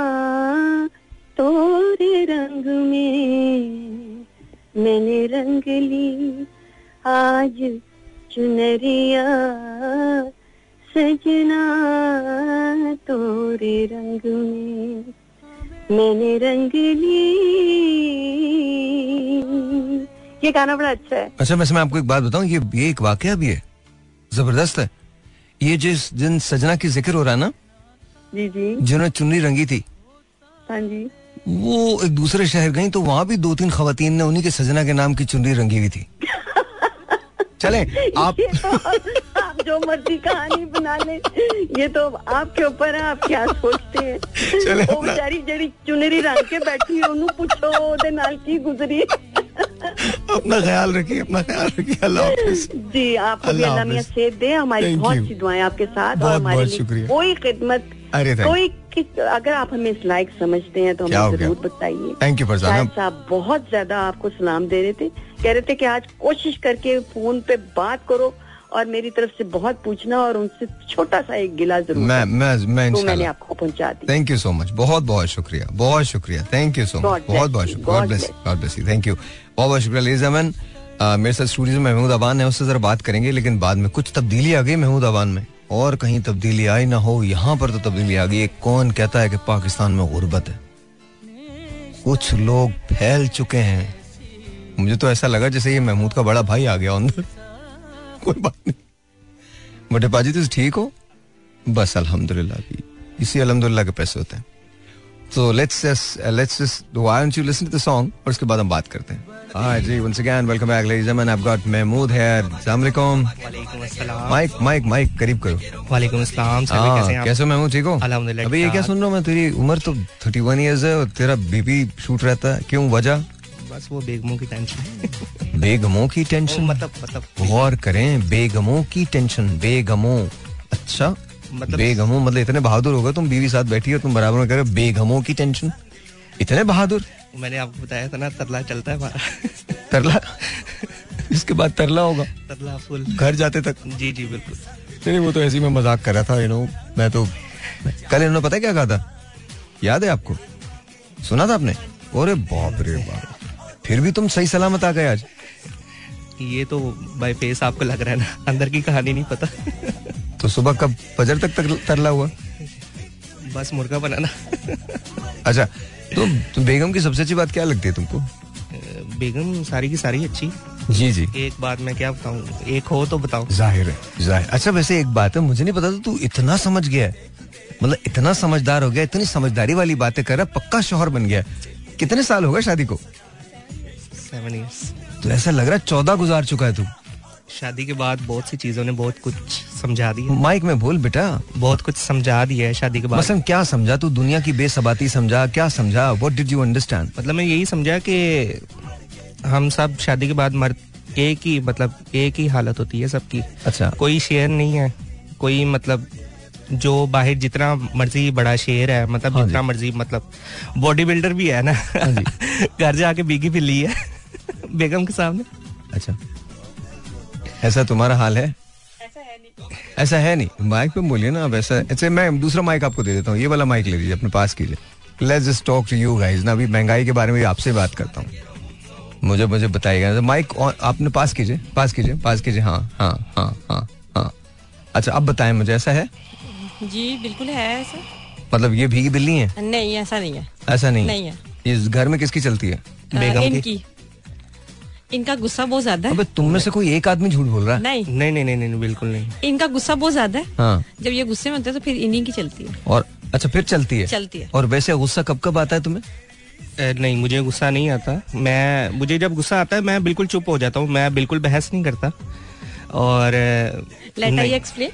तोरे रंग में। मैंने रंग ली आज चुनरिया। सजना तोरे रंग में। मैंने रंग ली। ये गाना बड़ा अच्छा है। अच्छा वैसे मैं आपको एक बात बताऊँ ये ये एक वाकया भी है ज़बरदस्त है। ये जिस जिन सजना की ज़िक्र हो रहा है ना जी जी। जिन्होंने चुन्नी रंगी थी हाँ जी। वो एक दूसरे शहर गई तो वहाँ भी दो तीन खवतीन ने उन्हीं के सजना के नाम की चुनरी रंगी हुई थी। (laughs) चले (laughs) आप तो आप जो मर्ज़ी कहानी बना ले ये तो आपके ऊपर है आप क्या सोचते हैं? चले वो बेचारी जड़ी चुनरी रंग के बैठी है उन्होंने पूछो ओदे नाल की गुजरी? अपना ख्याल रखिए अपना ख्याल रखिए अल्लाह जी आप अल्लाह मियाँ सेहत दे हमारी बहुत सी दुआएँ आपके साथ और हमारे कोई खिदमत कोई किस अगर आप हमें इस लायक समझते हैं तो हमें ज़रूर बताइए। You, फरजाना। साहब बहुत ज़्यादा आपको सलाम दे रहे थे। कह रहे थे कि आज कोशिश करके फ़ोन पे बात करो और मेरी तरफ़ से बहुत पूछना और उनसे छोटा सा एक गिला ज़रूर मैं मैं मैं तो मैंने आपको पहुँचा दी। थैंक यू सो मच बहुत बहुत शुक्रिया। बहुत शुक्रिया। थैंक यू सो मच बहुत बहुत. शुक्रिया। यू थैंक यू बहुत बहुत शुक्रिया अमन मेरे साथ स्टूडियो में महमूद अबान है उससे जरा बात करेंगे लेकिन बाद में कुछ तब्दीली आ गई महमूद अबान में। और कहीं तब्दीली आई ना हो, यहाँ पर तो तब्दीली आ गई। कौन कहता है कि पाकिस्तान में गुर्बत है? कुछ लोग फैल चुके हैं। मुझे तो ऐसा लगा जैसे ये महमूद का बड़ा भाई आ गया अंदर। कोई बात नहीं। बटे पाजी, तुम ठीक हो? बस, अल्हम्दुलिल्लाह की इसी अल्हम्दुलिल्लाह के पैसे होते हैं। तो let's let's just why don't you listen to the song और उसके बाद हम बात करते हैं। Hi ji once again welcome back ladies and I got Mahmood here अस्सलाम वालेकुम वालेकुम अस्सलाम माइक माइक माइक करीब करो। वालेकुम अस्सलाम सर हाँ, कैसे हैं आप? कैसे हो महमूद ठीक हो? अल्हम्दुलिल्लाह, अभी ये क्या सुन रहा हूँ मैं? तेरी उम्र तो 31 इयर्स है और तेरा बीपी शूट रहता है। क्यों? वजह? बस वो बेगमों की टेंशन बेगमों की टेंशन मतलब मतलब। गौर करें बेगमों की टेंशन बेगमों। अच्छा। मतलब- बेगमों मतलब इतने बहादुर हो गए तुम बीवी साथ बैठी हो तुम बराबर में कह रहे हो बेगमों की टेंशन इतने बहादुर। मैंने आपको बताया था ना तरला चलता है हमारा। तरला? इसके बाद तरला होगा। तरला फुल घर जाते तक? जी जी बिल्कुल। नहीं वो तो ऐसे ही मैं मज़ाक कर रहा था यू नो मैं तो कल इन्होंने पता क्या कहा था? याद है आपको? सुना था आपने? अरे बाप रे बाप। फिर भी तुम सही सलामत आ गए आज। ये तो बाय फेस आपको लग रहा है ना अंदर की कहानी नहीं पता। तो सुबह कब? फजर तक तरला हुआ? बस मुर्गा बनाना। अच्छा तो, तो बेगम की सबसे अच्छी बात क्या लगती है तुमको? बेगम सारी की सारी अच्छी। जी जी। एक बात मैं क्या बताऊँ? एक हो तो बताओ। ज़ाहिर है ज़ाहिर। अच्छा वैसे एक बात है मुझे नहीं पता था तू इतना समझ गया है। मतलब इतना समझदार हो गया इतनी समझदारी वाली बातें कर रहा पक्का शोहर बन गया कितने साल हो गए शादी को? सेवन तो ऐसा लग रहा है चौदह गुजार चुका है तू। शादी के बाद बहुत सी चीज़ों ने बहुत कुछ समझा दिया। माइक में बोल बेटा। बहुत कुछ समझा दिया है शादी के बाद। मसलन क्या समझा तू? दुनिया की बेसबाती समझा क्या समझा? व्हाट डिड यू अंडरस्टैंड मतलब मैं यही समझा कि हम सब शादी के बाद मर्द एक ही मतलब एक ही हालत होती है सबकी। अच्छा। कोई शेयर नहीं है। कोई मतलब जो बाहर जितना मर्ज़ी बड़ा शेर है मतलब हाँ जितना मर्ज़ी मतलब बॉडी बिल्डर भी है ना। घर हाँ (laughs) घर जाके बीगी ली है। (laughs) बेगम के सामने। अच्छा। ऐसा तुम्हारा हाल है? ऐसा है नहीं। माइक पे बोलिए ना अब ऐसा। अच्छा मैं दूसरा माइक आपको दे देता हूँ। ये वाला माइक ले लीजिए अपने पास कीजिए। Let's just talk to you guys ना अभी महँगाई के बारे में आपसे बात करता हूँ। मुझे मुझे बताइएगा। माइक आपने पास कीजिए पास कीजिए पास कीजिए। हाँ हाँ हाँ हाँ हाँ। अच्छा अब बताएँ मुझे ऐसा है? जी बिल्कुल है ऐसा। मतलब ये भीगी बिल्ली है? नहीं ऐसा नहीं है। ऐसा नहीं नहीं है। इस घर में किसकी चलती है? बेगम की? इनकी गुस्सा बहुत ज़्यादा है। अबे तुम में से कोई एक आदमी झूठ बोल रहा है? नहीं। नहीं नहीं नहीं नहीं बिल्कुल नहीं। इनका गुस्सा बहुत ज़्यादा है। हाँ। जब ये गुस्से में होते हैं तो फिर इन्हीं की चलती है। और अच्छा फिर चलती है? चलती है। और वैसे गुस्सा कब कब आता है तुम्हें? नहीं मुझे गुस्सा नहीं आता। मैं मुझे जब गुस्सा आता है मैं बिल्कुल चुप हो जाता हूँ। मैं बिल्कुल बहस नहीं करता। और लेट आई एक्सप्लेन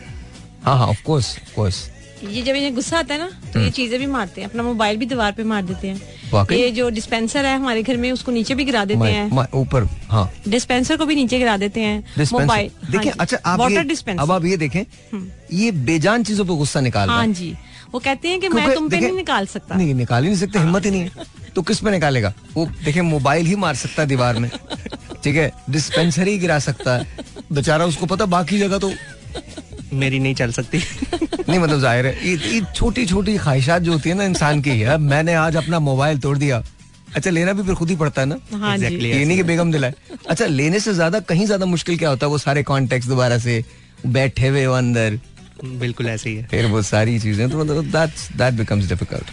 हाँ हाँ ऑफ़ कोर्स ऑफ़ कोर्स ये जब इन्हें गुस्सा आता है ना तो हम्म। ये चीज़ें भी मारते हैं अपना मोबाइल भी दीवार पे मार देते हैं। ये जो डिस्पेंसर है हमारे घर में उसको नीचे भी गिरा देते हैं। ऊपर हाँ। डिस्पेंसर को भी नीचे गिरा देते हैं मोबाइल देखिए अच्छा आप वाटर डिस्पेंसर अब आप ये देखें ये बेजान चीज़ों पर गुस्सा निकाल हाँ। जी। वो कहते हैं कि मैं तुम पे नहीं निकाल सकता। नहीं निकाल ही नहीं सकते हिम्मत ही नहीं है। तो किस पे निकालेगा? वो देखे मोबाइल ही मार सकता है दीवार में। ठीक है डिस्पेंसर ही गिरा सकता है। बेचारा उसको पता बाकी जगह तो मेरी नहीं चल सकती। नहीं मतलब ज़ाहिर है ये, ये छोटी छोटी ख्वाहिशात जो होती है ना इंसान की है मैंने आज अपना मोबाइल तोड़ दिया। अच्छा लेना भी फिर खुद ही पड़ता है ना? हाँ जी। Exactly. ये नहीं कि बेगम दिलाए। अच्छा लेने से ज़्यादा कहीं ज़्यादा मुश्किल क्या होता है? वो सारे कॉन्टेक्ट दोबारा से बैठे हुए अंदर। बिल्कुल ऐसे ही है। फिर वो सारी चीज़ें तो मतलब दैट्स दैट बिकम्स डिफ़िकल्ट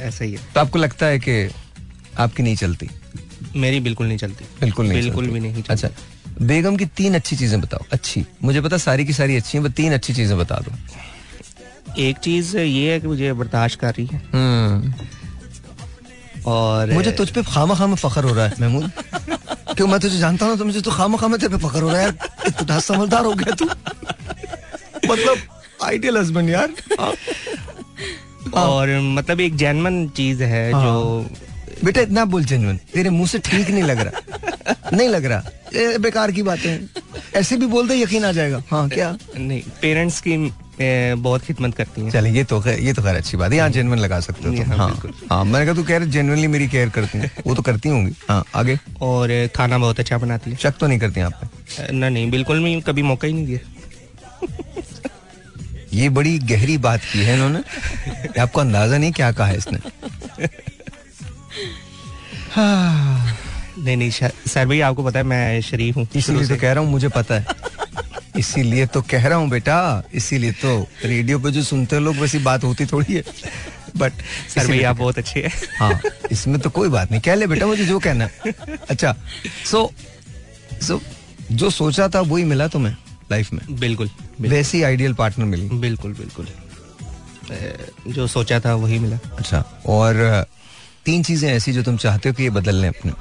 ऐसा ही है। तो आपको लगता है कि आपकी नहीं चलती? मेरी बिल्कुल नहीं चलती। बिल्कुल नहीं बिल्कुल चलती। भी नहीं चलती। अच्छा बेगम की तीन अच्छी चीज़ें बताओ। अच्छी। मुझे पता सारी की सारी अच्छी हैं तीन अच्छी चीज़ें बता दो। एक चीज़ ये है कि मुझे बर्दाश्त कर रही है। हम्म। और मुझे तुझ पे खामा खामा फखर हो रहा है महमूद। क्यों मैं तुझे जानता हूँ तो मुझे तो खामा खामा तेरे पे फखर हो रहा है इतना समझदार हो गया तू। मतलब आइडियल हस्बैंड यार। और मतलब एक जैनमन चीज़ है हाँ। जो बेटा इतना बोल जेन्युइन तेरे मुँह से ठीक नहीं लग रहा। नहीं लग रहा। बेकार की बातें ऐसे भी बोलते यकीन आ जाएगा। हाँ क्या? नहीं पेरेंट्स की बहुत खिदमत करती हैं। चले ये तो ये तो खैर अच्छी बात है। यहाँ जेनवन लगा सकते हो हाँ, हाँ हाँ मैंने कहा तू कह रहे जेनवनली मेरी केयर करती है। वो तो करती होंगी। हाँ आगे। और खाना बहुत अच्छा बनाती है। शक तो नहीं करती आप ना नहीं बिल्कुल भी कभी मौका ही नहीं दिया। ये बड़ी गहरी बात की है इन्होंने। आपको अंदाज़ा नहीं क्या कहा है इसने। (sighs) नहीं नहीं सर भाई आपको पता है मैं शरीफ हूँ। इसीलिए तो कह रहा हूँ मुझे पता है। इसीलिए तो कह रहा हूँ बेटा इसीलिए तो रेडियो पे जो सुनते हो लोग वैसी बात होती थोड़ी है। बट सर भाई आप बहुत अच्छे हैं। (laughs) हाँ इसमें तो कोई बात नहीं। कह ले बेटा मुझे जो कहना अच्छा सो सो जो सोचा था वही मिला तुम्हें लाइफ में? बिल्कुल वैसी आइडियल पार्टनर मिली? बिल्कुल बिल्कुल। जो सोचा था वही मिला। अच्छा और तीन चीज़ें ऐसी जो तुम चाहते हो कि ये बदल लें अपने।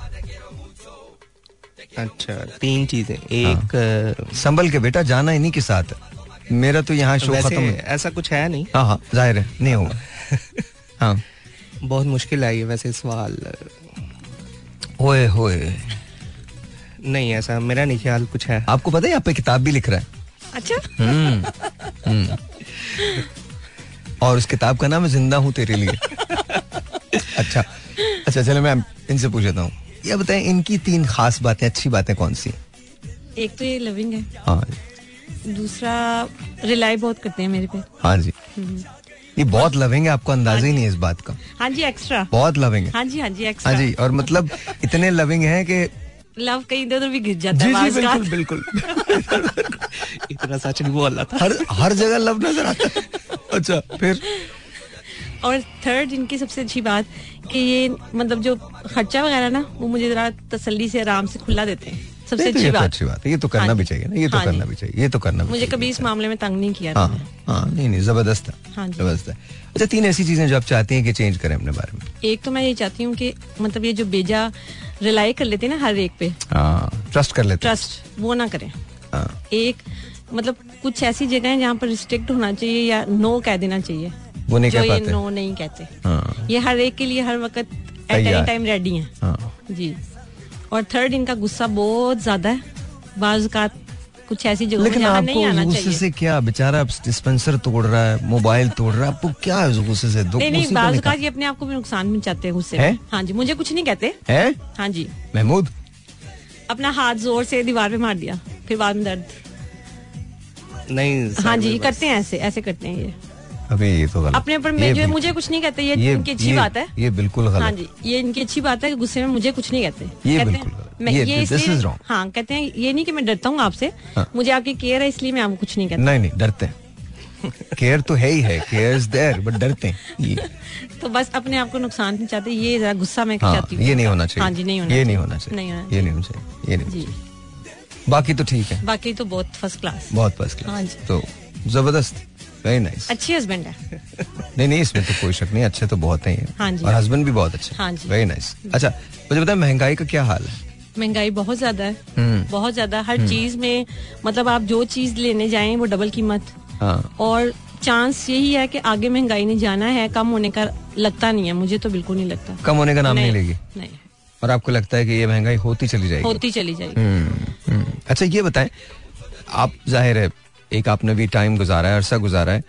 अच्छा तीन चीज़ें। एक अ, संभल के बेटा जाना इन्हीं के साथ। मेरा तो यहाँ शो खत्म। है। ऐसा कुछ है नहीं। हाँ हाँ ज़ाहिर है नहीं होगा। (laughs) हाँ। बहुत मुश्किल आई है वैसे सवाल। ओए होए। नहीं ऐसा मेरा नहीं ख्याल कुछ है। आपको पता है यहाँ पे किताब भी लिख रहा है। अच्छा। हम्म, हम्म। (laughs) और उस किताब का नाम है ज़िंदा हूँ तेरे लिए। अच्छा। अच्छा चलो मैं इनसे पूछ लेता हूँ। ये बताएँ इनकी तीन खास बातें अच्छी बातें कौन सी? एक तो ये लविंग है। हाँ दूसरा रिलाई बहुत करते हैं मेरे पे। हाँ जी। हम्म। ये बहुत लविंग है आपको अंदाज़ा ही नहीं है इस बात का। हाँ जी एक्स्ट्रा बहुत लविंग है। हाँ जी हाँ जी एक्स्ट्रा हाँ जी और मतलब इतने लविंग है कि लव कहीं इधर उधर भी गिर जाता जी है जी बाज़ बिल्कुल बिल्कुल। इतना सच नहीं बोल रहा था। हर हर जगह लव नज़र आता है। अच्छा फिर? और थर्ड इनकी सबसे अच्छी बात कि ये मतलब जो खर्चा वगैरह ना वो मुझे जरा तसल्ली से आराम से खुला देते हैं। सबसे तो अच्छी तो बात। अच्छी बात है। ये तो करना हाँ भी चाहिए ना ये तो हाँ करना भी चाहिए ये तो करना मुझे कभी इस मामले में तंग नहीं किया हाँ हाँ नहीं नहीं ज़बरदस्त है ज़बरदस्त है। अच्छा तीन ऐसी चीज़ें जो आप चाहती हैं कि चेंज करें अपने बारे में? एक तो मैं ये चाहती हूँ कि मतलब ये जो बेजा रिलाई कर लेते हैं ना हर एक पे ट्रस्ट कर लेते ट्रस्ट वो ना करें। एक मतलब कुछ ऐसी जगह है जहाँ पर रिस्ट्रिक्ट होना चाहिए या नो कह देना चाहिए। वो नहीं जो कह ये पाते। नो नहीं कहते। हाँ। ये हर एक के लिए हर वक्त एट एनी टाइम रेडी हैं। हाँ। जी। और थर्ड इनका गुस्सा बहुत ज़्यादा है। बाज का कुछ ऐसी जगह लेकिन आपको नहीं आना उस गुस्से से क्या बेचारा डिस्पेंसर तोड़ रहा है मोबाइल तोड़ रहा है आपको क्या है गुस्से से? दुख नहीं नहीं बाज का ये अपने आप को भी नुकसान पहुंचाते हैं गुस्से है? हाँ जी मुझे कुछ नहीं कहते। है? हाँ जी। महमूद? अपना हाथ ज़ोर से दीवार पे मार दिया फिर बाद में दर्द। नहीं हाँ जी करते हैं ऐसे ऐसे करते हैं ये। अबे ये तो गलत। अपने मैं जो मुझे कुछ नहीं कहते ये, ये इनकी अच्छी बात है। ये बिल्कुल गलत। हाँ जी ये इनकी अच्छी बात है कि गुस्से में मुझे कुछ नहीं कहते। ये कहते बिल्कुल हैं- मैं ये- ये इसलिए हाँ कहते हैं ये नहीं कि मैं डरता हूँ आपसे हाँ। मुझे आपकी केयर है इसलिए मैं आपको कुछ नहीं कहता। नहीं नहीं डरते हैं। केयर तो है ही है केयर इज़ देयर बट डरते हैं। ये तो बस अपने आप को नुकसान नहीं चाहते ये जरा गुस्सा में हाँ हूँ। ये नहीं होना चाहिए। हाँ जी नहीं होना ये नहीं होना चाहिए। नहीं होना ये नहीं होना चाहिए। ये नहीं जी। बाकी तो ठीक है। बाकी तो बहुत फ़र्स्ट क्लास बहुत फ़र्स्ट हाँ क्लास जी। तो ज़बरदस्त। वेरी नाइस अच्छे हस्बैंड है। नहीं नहीं इसमें तो कोई शक नहीं अच्छे तो बहुत हैं हाँ जी। और हस्बैंड भी बहुत अच्छे। हाँ जी। वेरी नाइस अच्छा मुझे बताए महँगाई का क्या हाल है? महँगाई बहुत ज़्यादा है। हम्म। बहुत ज़्यादा। हर चीज़ में मतलब आप जो चीज़ लेने जाएँ वो डबल कीमत। हाँ। और चांस यही है कि आगे महँगाई नहीं जाना है कम होने का लगता नहीं है। मुझे तो बिल्कुल नहीं लगता। कम होने का नाम नहीं लेगी? नहीं। और आपको लगता है कि ये महँगाई होती चली जाएगी? होती चली जाएगी। हम्म, हम्म। अच्छा ये बताएँ आप ज़ाहिर है एक आपने भी टाइम गुजारा है अरसा गुजारा है।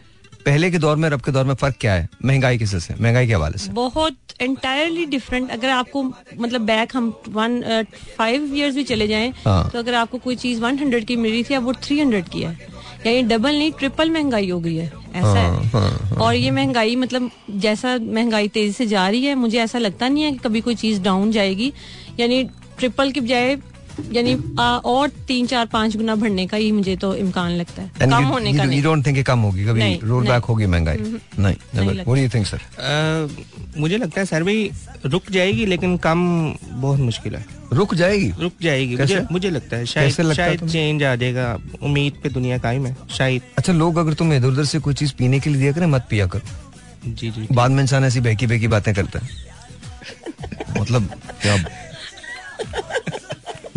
पहले के दौर में और अब के दौर में फ़र्क क्या है? महँगाई किस से महँगाई के हवाले से। बहुत एंटायरली डिफरेंट अगर आपको मतलब बैक हम वन फाइव इयर्स भी चले जाएँ हाँ। तो अगर आपको कोई चीज़ वन हंड्रेड की मिल रही थी अब वो थ्री हंड्रेड की है। यानी डबल नहीं ट्रिपल महँगाई हो गई है। ऐसा हाँ, है हाँ, और ये महँगाई मतलब जैसा महँगाई तेज़ी से जा रही है मुझे ऐसा लगता नहीं है कि कभी कोई चीज़ डाउन जाएगी। यानी ट्रिपल की बजाय यानी और तीन चार पाँच गुना बढ़ने का ही मुझे तो इम्कान लगता है। कम होने का यू नहीं। डोंट थिंक कम होगी? कभी रोल बैक होगी महँगाई? नहीं never what do you think sir मुझे लगता है सर भाई रुक जाएगी लेकिन कम बहुत मुश्किल है। रुक जाएगी? रुक जाएगी। कैसे? मुझे मुझे लगता है शायद लगता शायद? चेंज आ जाएगा। उम्मीद पे दुनिया कायम है शायद। अच्छा लोग अगर तुम इधर उधर से कोई चीज़ पीने के लिए दिया करें मत पिया करो। जी जी बाद में इंसान ऐसी बहकी बहकी बातें करता है। मतलब क्या (laughs)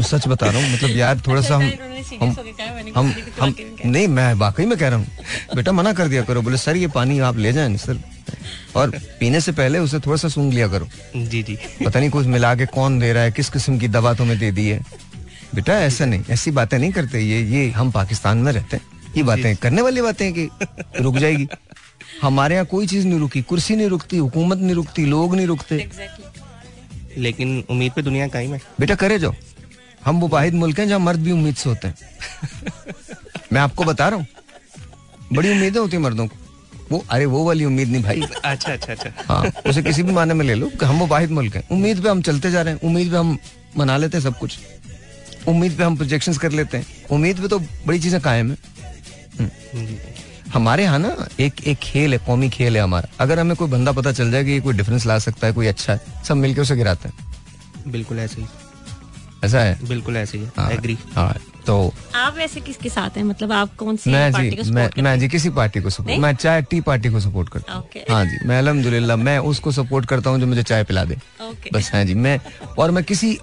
सच बता रहा हूँ मतलब यार थोड़ा सा हम हम हम हम नहीं मैं वाकई में कह रहा हूँ। बेटा मना कर दिया करो बोले सर ये पानी आप ले जाएँ सर। और पीने से पहले उसे थोड़ा सा सूंघ लिया करो। जी जी। पता नहीं कुछ मिला के कौन दे रहा है किस किस्म की दवा तुम्हें दे दी है। बेटा ऐसा नहीं ऐसी बातें नहीं करते ये ये हम पाकिस्तान में रहते हैं। ये बातें करने वाली बातें हैं कि रुक जाएगी। हमारे यहाँ कोई चीज़ नहीं रुकी कुर्सी नहीं रुकती हुकूमत नहीं रुकती लोग नहीं रुकते। लेकिन उम्मीद पे दुनिया कायम है। बेटा करे जाओ। हम वो वाहिद मुल्क हैं जहाँ मर्द भी उम्मीद से होते हैं। (laughs) मैं आपको बता रहा हूँ बड़ी उम्मीदें होती हैं मर्दों को। वो अरे वो वाली उम्मीद नहीं भाई। (laughs) अच्छा अच्छा अच्छा। हाँ उसे किसी भी माने में ले लो कि हम वो वाहिद मुल्क हैं। उम्मीद पे हम चलते जा रहे हैं उम्मीद पे हम मना लेते हैं सब कुछ। उम्मीद पे हम प्रोजेक्शंस कर लेते हैं। उम्मीद पे तो बड़ी चीज़ें कायम है। हम्म। हमारे यहाँ ना एक एक खेल है कौमी खेल है हमारा। अगर हमें कोई बंदा पता चल जाए कि ये कोई डिफरेंस ला सकता है कोई अच्छा है सब मिलके उसे गिराते हैं। बिल्कुल ऐसे ही। ऐसा है? बिल्कुल ऐसे ही हाँ, एग्री हाँ तो आप वैसे किसके साथ हैं? मतलब आप कौन सी मैं पार्टी को जी मैं सपोर्ट मैं जी किसी पार्टी को सपोर्ट मैं चाय टी पार्टी को सपोर्ट करता हूँ। Okay. हाँ जी मैं अल्हम्दुलिल्लाह मैं उसको सपोर्ट करता हूँ जो मुझे चाय पिला दे। Okay. बस हाँ जी मैं और मैं किसी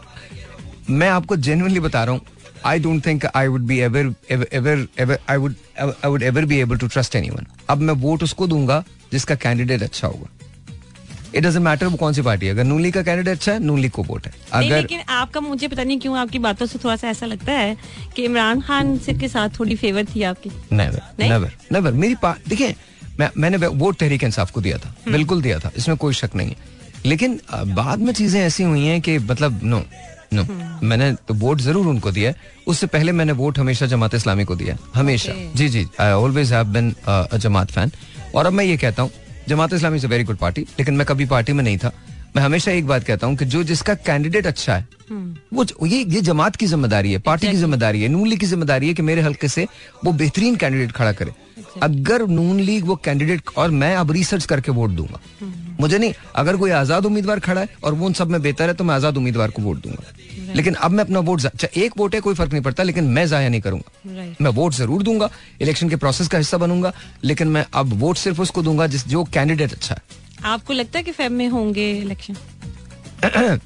मैं आपको जेन्युइनली बता रहा हूँ I don't think I would be ever ever ever I would I would ever be able to trust anyone अब मैं वोट उसको दूँगा जिसका कैंडिडेट अच्छा होगा। इट डजेंट मैटर वो कौन सी पार्टी है। अगर नूली का कैंडिडेट अच्छा है नूली को वोट है। अगर लेकिन आपका मुझे पता नहीं क्यों आपकी बातों से थोड़ा सा ऐसा लगता है कि इमरान खान से के साथ थोड़ी फेवर थी आपकी। नेवर नेवर नेवर मेरी देखिए मैं मैंने वोट तहरीक इंसाफ को दिया था। हम्म। बिल्कुल दिया था। इसमें कोई शक नहीं है। लेकिन बाद में चीज़ें ऐसी हुई हैं कि मतलब नो नो हम्म। मैंने तो वोट ज़रूर उनको दिया उससे पहले मैंने वोट हमेशा जमात इस्लामी को दिया हमेशा। Okay. जी जी। I always have been a Jamaat fan और अब मैं ये कहता हूँ Jamaat Islami is a very good party लेकिन मैं कभी पार्टी में नहीं था। मैं हमेशा एक बात कहता हूँ कि जो जिसका कैंडिडेट अच्छा है वो ये ये जमात की ज़िम्मेदारी है पार्टी की ज़िम्मेदारी है नून लीग की ज़िम्मेदारी है कि मेरे हल्के से वो बेहतरीन कैंडिडेट खड़ा करे। अगर नून लीग वो कैंडिडेट और मैं अब रिसर्च करके वोट दूँगा। मुझे नहीं अगर कोई आज़ाद उम्मीदवार खड़ा है और वो उन सब में बेहतर है तो मैं आज़ाद उम्मीदवार को वोट दूँगा। लेकिन अब मैं अपना वोट जा- एक वोट है कोई फ़र्क नहीं पड़ता लेकिन मैं जाया नहीं करूँगा। मैं वोट ज़रूर दूँगा इलेक्शन के प्रोसेस का हिस्सा बनूँगा लेकिन मैं अब वोट सिर्फ़ उसको दूँगा जिस जो कैंडिडेट अच्छा है। आपको लगता है कि फेब में होंगे इलेक्शन (clears throat)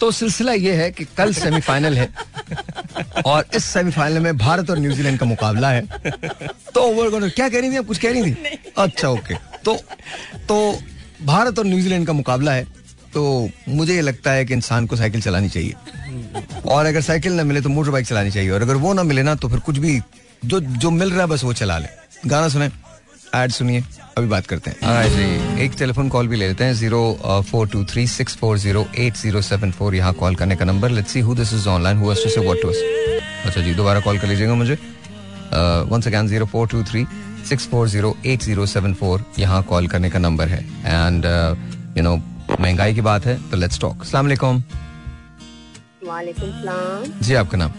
तो सिलसिला ये है कि कल सेमीफाइनल है और इस सेमीफाइनल में भारत और न्यूजीलैंड का मुकाबला है। तो gonna- क्या कह रही थी आप? कुछ कह रही थी? (laughs) अच्छा ओके तो तो भारत और न्यूजीलैंड का मुकाबला है तो मुझे ये लगता है कि इंसान को साइकिल चलानी चाहिए। और अगर साइकिल ना मिले तो मोटर बाइक चलानी चाहिए। और अगर वो ना मिले ना तो फिर कुछ भी जो जो मिल रहा है बस वो चला ले। गाना सुने एड सुनिए अभी बात करते हैं। हाँ जी एक टेलीफोन कॉल भी ले लेते हैं zero four two three six four zero eight zero seven four. यहाँ कॉल करने का number. Let's see who this is online who say what to अच्छा जी दोबारा कॉल कर लीजिएगा मुझे। Once again zero four two three six four zero eight zero seven four. यहाँ कॉल करने का नंबर है। एंड यू नो महँगाई की बात है तो लेट्स टॉक अस्सलाम वालेकुम। वालेकुम सलाम। जी आपका नाम?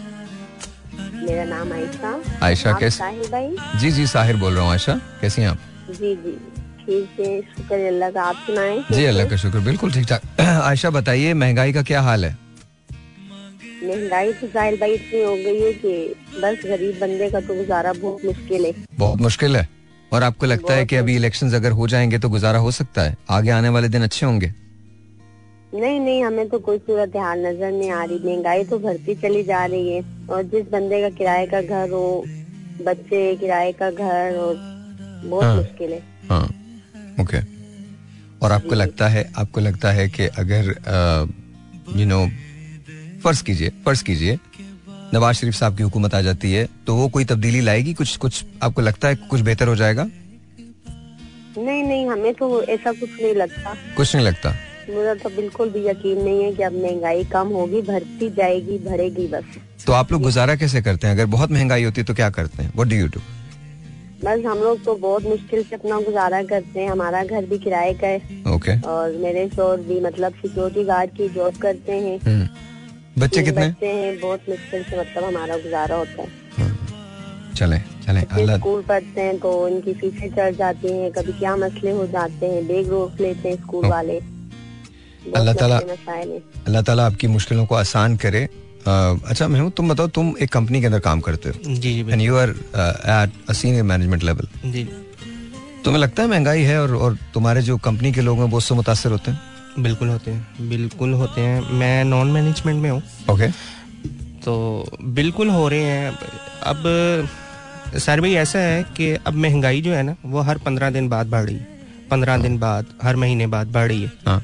मेरा नाम आयशा। आयशा कैसे जी जी साहिर बोल रहा हूँ आयशा। कैसी हैं आप? जी जी। ठीक है शुक्र अल्लाह का आप सुनाएँ। जी अल्लाह का शुक्र बिल्कुल ठीक ठाक। (clears throat) आयशा बताइए महँगाई का क्या हाल है? महँगाई तो साहिल भाई इतनी हो गई है कि बस गरीब बंदे का तो गुजारा बहुत मुश्किल है। बहुत मुश्किल है। और आपको लगता है कि अभी इलेक्शंस अगर हो जाएँगे तो गुजारा हो सकता है? आगे आने वाले दिन अच्छे होंगे? नहीं नहीं हमें तो कोई सूरत हाल नज़र नहीं आ रही। महँगाई तो बढ़ती चली जा रही है। और जिस बंदे का किराए का घर हो बच्चे किराए का घर और बहुत हाँ। मुश्किल है। हाँ ओके और आपको लगता है आपको लगता है कि अगर यू नो फ़र्ज़ कीजिए फ़र्ज़ कीजिए नवाज़ शरीफ साहब की हुकूमत आ जाती है तो वो कोई तब्दीली लाएगी? कुछ कुछ आपको लगता है कुछ बेहतर हो जाएगा? नहीं नहीं हमें तो ऐसा कुछ नहीं लगता। कुछ नहीं लगता। मुझे तो बिल्कुल भी यकीन नहीं है कि अब महँगाई कम होगी भरती जाएगी भरेगी बस। तो आप लोग गुजारा कैसे करते हैं? अगर बहुत महँगाई होती है तो क्या करते हैं? व्हाट डू यू डू बस हम लोग तो बहुत मुश्किल से अपना गुजारा करते हैं। हमारा घर भी किराए का है। ओके और मेरे शोर भी मतलब सिक्योरिटी गार्ड की जॉब करते हैं। हम्म। बच्चे तीन कितने? बच्चे हैं बहुत मुश्किल से मतलब हमारा गुजारा होता है। चले चले बच्चे अल्लाह। स्कूल पढ़ते हैं तो इनकी फीसें चढ़ जाती हैं कभी क्या मसले हो जाते हैं बेग रोक लेते हैं स्कूल वाले। बहुत अल्लाह ताला-। अल्लाह ताला आपकी मुश्किलों को आसान करे। अच्छा महमूद तुम बताओ तुम एक कंपनी के अंदर काम करते हो। जी जी and you are at a senior management level जी। तुम्हें लगता है महँगाई है और और तुम्हारे जो कंपनी के लोग हैं वो उससे मुतासर होते हैं? बिल्कुल होते हैं बिल्कुल होते हैं। मैं नॉन मैनेजमेंट में हूँ। ओके तो बिल्कुल हो रहे हैं। अब सर भाई ऐसा है कि अब महँगाई जो है ना वो हर पंद्रह दिन बाद बढ़ रही है। पंद्रह दिन बाद हर महीने बाद बढ़ रही है। हाँ।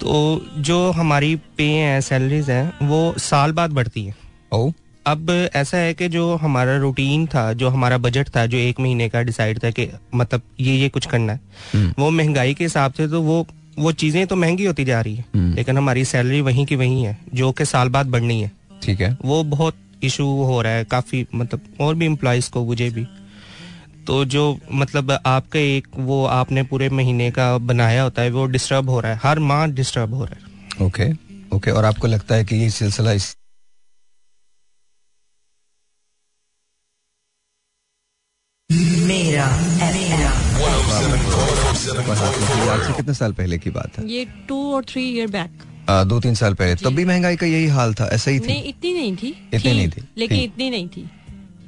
तो जो हमारी पे हैं सैलरीज हैं वो साल बाद बढ़ती है। ओ अब ऐसा है कि जो हमारा रूटीन था जो हमारा बजट था जो एक महीने का डिसाइड था कि मतलब ये ये कुछ करना है वो महँगाई के हिसाब से तो वो वो चीज़ें तो महँगी होती जा रही है। हम्म। लेकिन हमारी सैलरी वहीं की वहीं है जो कि साल बाद बढ़नी है। ठीक है। वो बहुत इशू हो रहा है काफ़ी मतलब और भी एम्प्लॉयज़ को मुझे भी। तो जो मतलब आपका एक वो आपने पूरे महीने का बनाया होता है वो डिस्टर्ब हो रहा है। हर माह डिस्टर्ब हो रहा है। Okay okay, okay okay. और आपको लगता है कि ये सिलसिला इस मेरा कितने साल पहले की बात है? ये टू और थ्री ईयर बैक आ, दो तीन साल पहले। तब भी महँगाई का यही हाल था ऐसा ही थी? नहीं इतनी नहीं थी इतनी नहीं थी, लेकिन इतनी नहीं थी।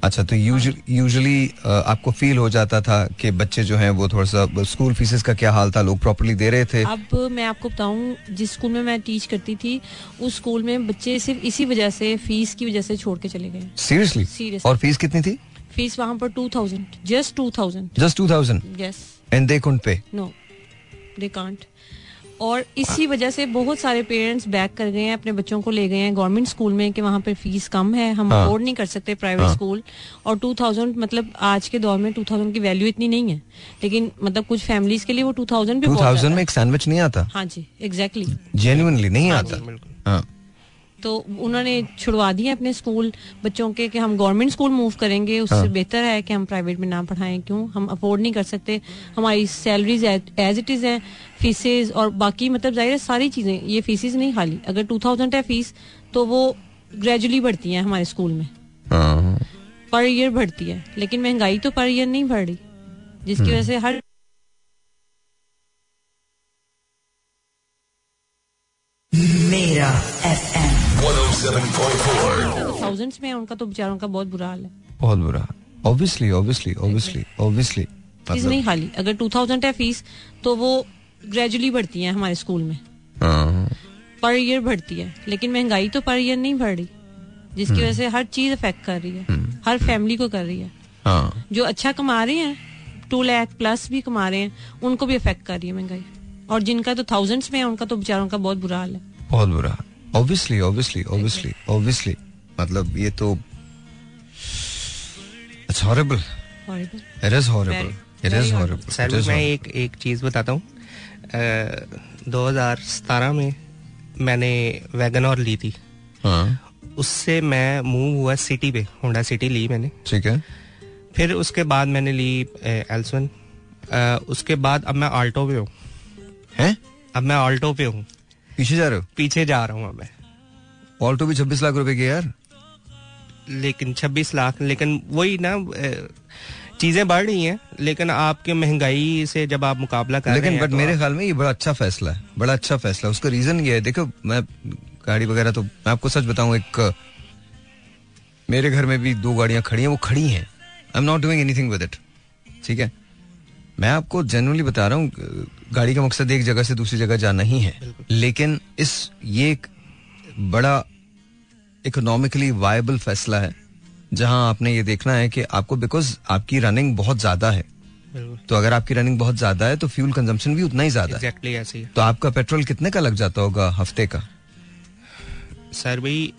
अच्छा तो यूजुअली आपको फील हो जाता था कि बच्चे जो हैं वो थोड़ा सा स्कूल फीसेस का क्या हाल था? लोग प्रॉपर्ली दे रहे थे? अब मैं आपको बताऊँ जिस स्कूल में मैं टीच करती थी उस स्कूल में बच्चे सिर्फ़ इसी वजह से फ़ीस की वजह से छोड़ के चले गए। Seriously Seriously. और फ़ीस कितनी थी? फ़ीस वहाँ पर two thousand just two thousand just two thousand yes and they can't pay no they can't और इसी वजह से बहुत सारे पेरेंट्स बैक कर गए हैं अपने बच्चों को ले गए हैं गवर्नमेंट स्कूल में कि वहाँ पर फ़ीस कम है हम हाँ। अफोर्ड नहीं कर सकते प्राइवेट हाँ। स्कूल और 2000 मतलब आज के दौर में 2000 की वैल्यू इतनी नहीं है। लेकिन मतलब कुछ फैमिलीज़ के लिए वो 2000 भी टू बहुत थाउज़ेंड ज़्यादा में एक सैंडविच नहीं आता? हाँ जी एग्जैक्टली जेन्युइनली नहीं आता? बिल्कुल। हाँ। तो उन्होंने छुड़वा दिए अपने स्कूल बच्चों के कि हम गवर्नमेंट स्कूल मूव करेंगे उससे हाँ। बेहतर है कि हम प्राइवेट में ना पढ़ाएँ। क्यों? हम अफोर्ड नहीं कर सकते। हमारी सैलरीज एज इट इज़ हैं फीसेज और बाकी मतलब ज़ाहिर है सारी चीज़ें ये फीसेज नहीं खाली। अगर टू थाउज़ेंड है फ़ीस तो वो ग्रेजुअली बढ़ती हैं हमारे स्कूल में। हाँ। पर ईयर बढ़ती है। लेकिन महँगाई तो पर ईयर नहीं बढ़ रही जिसकी वजह से हर मेरा एफएम 107.4 थाउजेंड्स में उनका तो बेचारों का बहुत बुरा हाल है। बहुत बुरा obviously obviously obviously obviously fees नहीं खाली अगर टू थाउज़ेंड है फ़ीस तो वो ग्रेजुअली बढ़ती है हमारे स्कूल में। हाँ। पर ईयर बढ़ती है। लेकिन महँगाई तो पर ईयर नहीं बढ़ रही जिसकी वजह से हर चीज़ अफेक्ट कर रही है। हर फैमिली को कर रही है। हाँ। जो अच्छा कमा रहे हैं टू लैख प्लस भी कमा रहे हैं उनको भी अफेक्ट कर रही है महँगाई। और जिनका तो थाउजेंड्स में है उनका तो बेचारों का बहुत बुरा हाल है। बहुत बुरा ऑब्वियसली ऑब्वियसली ऑब्वियसली ऑब्वियसली मतलब ये तो it's horrible it is horrible it is horrible sir मैं एक एक चीज़ बताता हूँ। दो हज़ार सतारह में मैंने वैगन और ली थी। हाँ। उससे मैं मूव हुआ सिटी पे होंडा सिटी ली मैंने। ठीक है। फिर उसके बाद मैंने ली एल्सवन। उसके बाद अब मैं आल्टो पे हूँ। हैं? अब मैं आल्टो पे हूँ। पीछे जा रहे हो? पीछे जा रहा हूँ मैं। ऑल्टो भी छब्बीस लाख रुपए की यार। लेकिन 26 लाख लेकिन वही ना चीज़ें बढ़ रही हैं लेकिन आपके महँगाई से जब आप मुकाबला कर रहे लेकिन हैं बट तो मेरे ख्याल में ये बड़ा अच्छा फैसला है बड़ा अच्छा फैसला उसका रीजन ये है देखो मैं गाड़ी वगैरह तो मैं आपको सच बताऊँ एक मेरे घर में भी दो गाड़ियाँ खड़ी हैं वो खड़ी हैं। I am not doing anything with it ठीक है? मैं आपको जनरली बता रहा हूँ गाड़ी का मकसद एक जगह से दूसरी जगह जाना ही है। लेकिन इस ये एक बड़ा इकोनॉमिकली वायबल फैसला है जहाँ आपने ये देखना है कि आपको बिकॉज़ आपकी रनिंग बहुत ज़्यादा है। तो अगर आपकी रनिंग बहुत ज़्यादा है तो फ्यूल कंजम्पशन भी उतना ही ज़्यादा है। ऐसे ही है। तो आपका पेट्रोल कितने का लग जाता होगा हफ़्ते का? सर भाई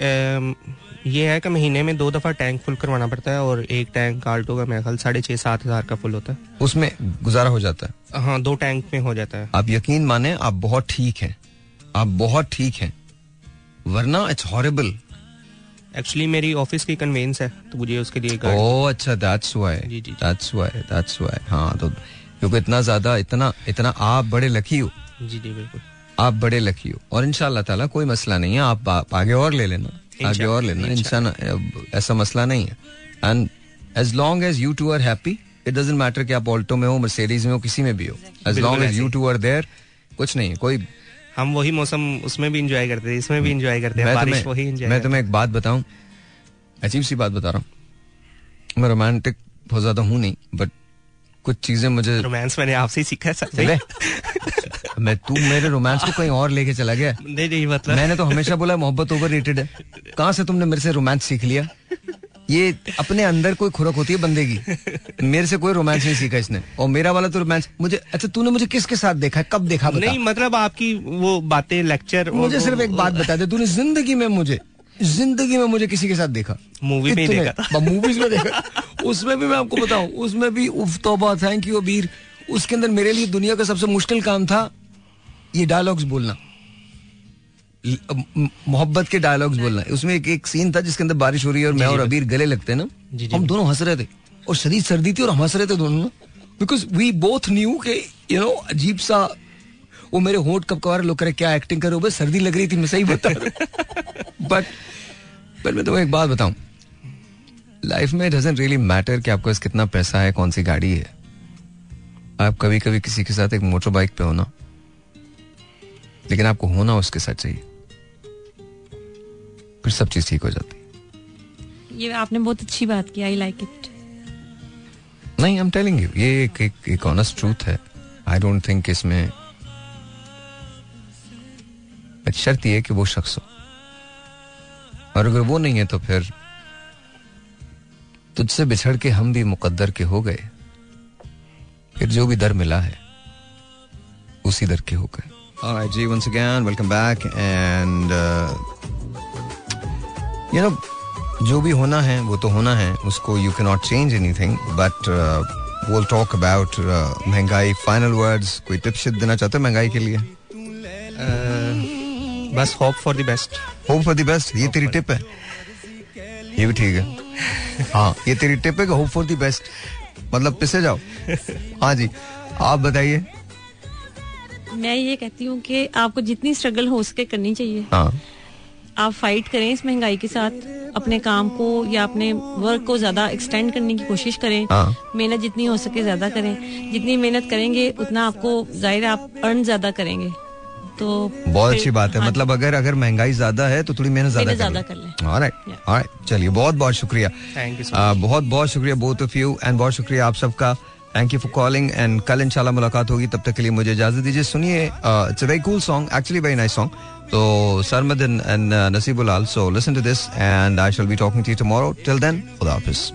ये है कि महीने में दो दफ़ा टैंक फुल करवाना पड़ता है और एक टैंक आल्टो का मेरे ख्याल साढ़े छह सात हज़ार का फुल होता है। उसमें गुजारा हो जाता है? हाँ दो टैंक में हो जाता है। आप यकीन माने आप बहुत ठीक हैं। आप बहुत ठीक हैं। वरना इट्स हॉरिबल एक्चुअली मेरी ऑफ़िस की कन्वेंस है तो मुझे उसके लिए ओ अच्छा दैट्स व्हाई जी, जी। दैट्स व्हाई दैट्स व्हाई हाँ तो क्योंकि इतना ज़्यादा इतना इतना आप बड़े लकी हो। जी जी बिल्कुल। आप बड़े लकी हो। और इंशाल्लाह ताला कोई मसला नहीं है आप आगे और ले लेना। आगे और लेना इंसान ऐसा मसला नहीं है। And as long as you two are happy it doesn't matter कि आप ऑल्टो में हो मर्सिडीज में हो किसी में भी हो। As long as you two are there कुछ नहीं है कोई हम वही मौसम उसमें भी इंजॉय करते थे इसमें भी इंजॉय करते हैं बारिश वही इंजॉय मैं तुम्हें एक बात बताऊँ अजीब सी बात बता रहा हूँ। मैं रोमांटिक बहुत ज़्यादा हूँ नहीं बट कुछ चीज़ें मुझे रोमांस मैंने आपसे ही सीखा है मैं। तू मेरे रोमांस को कहीं और लेके चला गया। नहीं नहीं मतलब मैंने तो हमेशा बोला मोहब्बत ओवर रेटेड है। कहाँ से तुमने मेरे से रोमांस सीख लिया? ये अपने अंदर कोई खुरक होती है बंदे की? मेरे से कोई रोमांस नहीं सीखा इसने। और मेरा वाला तो रोमांस मुझे अच्छा तूने मुझे किसके साथ देखा है? कब देखा बता। नहीं मतलब आपकी वो बातें लेक्चर मुझे सिर्फ़ एक बात बता दे तूने ज़िंदगी में मुझे ज़िंदगी में मुझे किसी के साथ देखा। मूवी में देखा मूवीज़ में देखा। उसमें भी मैं आपको बताऊँ उसमें भी उफ तौबा थैंक यू अबीर। उसके अंदर मेरे लिए दुनिया का सबसे मुश्किल काम था ये डायलॉग्स बोलना। मोहब्बत के डायलॉग्स बोलना। उसमें एक एक सीन था जिसके अंदर बारिश हो रही है और मैं और अबीर गले लगते हैं ना। हम दोनों हंस रहे थे और शरीर सर्दी थी और हम हंस रहे थे दोनों बिकॉज़ वी बोथ न्यू के यू नो अजीब सा वो मेरे होंठ कब कवार लोग करे क्या एक्टिंग करे बस सर्दी लग रही थी मैं सही बता बट पर मैं तुम्हें एक बात बताऊँ। लाइफ में डजेंट रियली मैटर कि आपके पास कितना पैसा है कौन सी गाड़ी है। आप कभी कभी किसी के साथ एक मोटर बाइक पे होना लेकिन आपको होना उसके साथ चाहिए। फिर सब चीज़ ठीक हो जाती ये आपने बहुत अच्छी बात की आई लाइक इट नहीं आई एम टेलिंग यू ये एक, एक ऑनेस्ट ट्रूथ है। आई डोंट थिंक इसमें शर्त ये है कि वो शख्स हो। और अगर वो नहीं है तो फिर तुझसे बिछड़ के हम भी मुकद्दर के हो गए। फिर जो भी दर मिला है उसी दर के हो गए। Alright, ji once again welcome back and uh, you know जो भी होना है वो तो होना है उसको you can not change anything but we'll talk about महँगाई फाइनल वर्ड्स कोई टिप शिप देना चाहते हो महँगाई के लिए? बस hope for the best hope for the best ये तेरी टिप है। ये भी ठीक है। हाँ ये तेरी टिप है होप फॉर द बेस्ट मतलब पिसे जाओ। हाँ जी आप बताइए। मैं ये कहती हूँ कि आपको जितनी स्ट्रगल हो सके करनी चाहिए। हाँ। आप फाइट करें इस महँगाई के साथ। अपने काम को या अपने वर्क को ज़्यादा एक्सटेंड करने की कोशिश करें। हाँ। मेहनत जितनी हो सके ज़्यादा करें। जितनी मेहनत करेंगे उतना आपको ज़ाहिर आप अर्न ज़्यादा करेंगे। तो बहुत अच्छी बात है। हाँ, मतलब अगर अगर महँगाई ज़्यादा है तो थोड़ी मेहनत ज़्यादा कर ज़्यादा लें। कर लें। Alright, Yeah. चलिए बहुत बहुत शुक्रिया। Thank you so आ, बहुत बहुत शुक्रिया बोथ ऑफ़ यू एंड बहुत शुक्रिया आप सबका। Thank you for calling and कल इंशाल्लाह मुलाकात होगी। तब तक के लिए मुझे इजाज़त दीजिए। सुनिए it's a very cool song actually very nice song तो Sarmadan and Naseebul so listen to this and I shall be talking to you tomorrow till then खुदा हाफिज।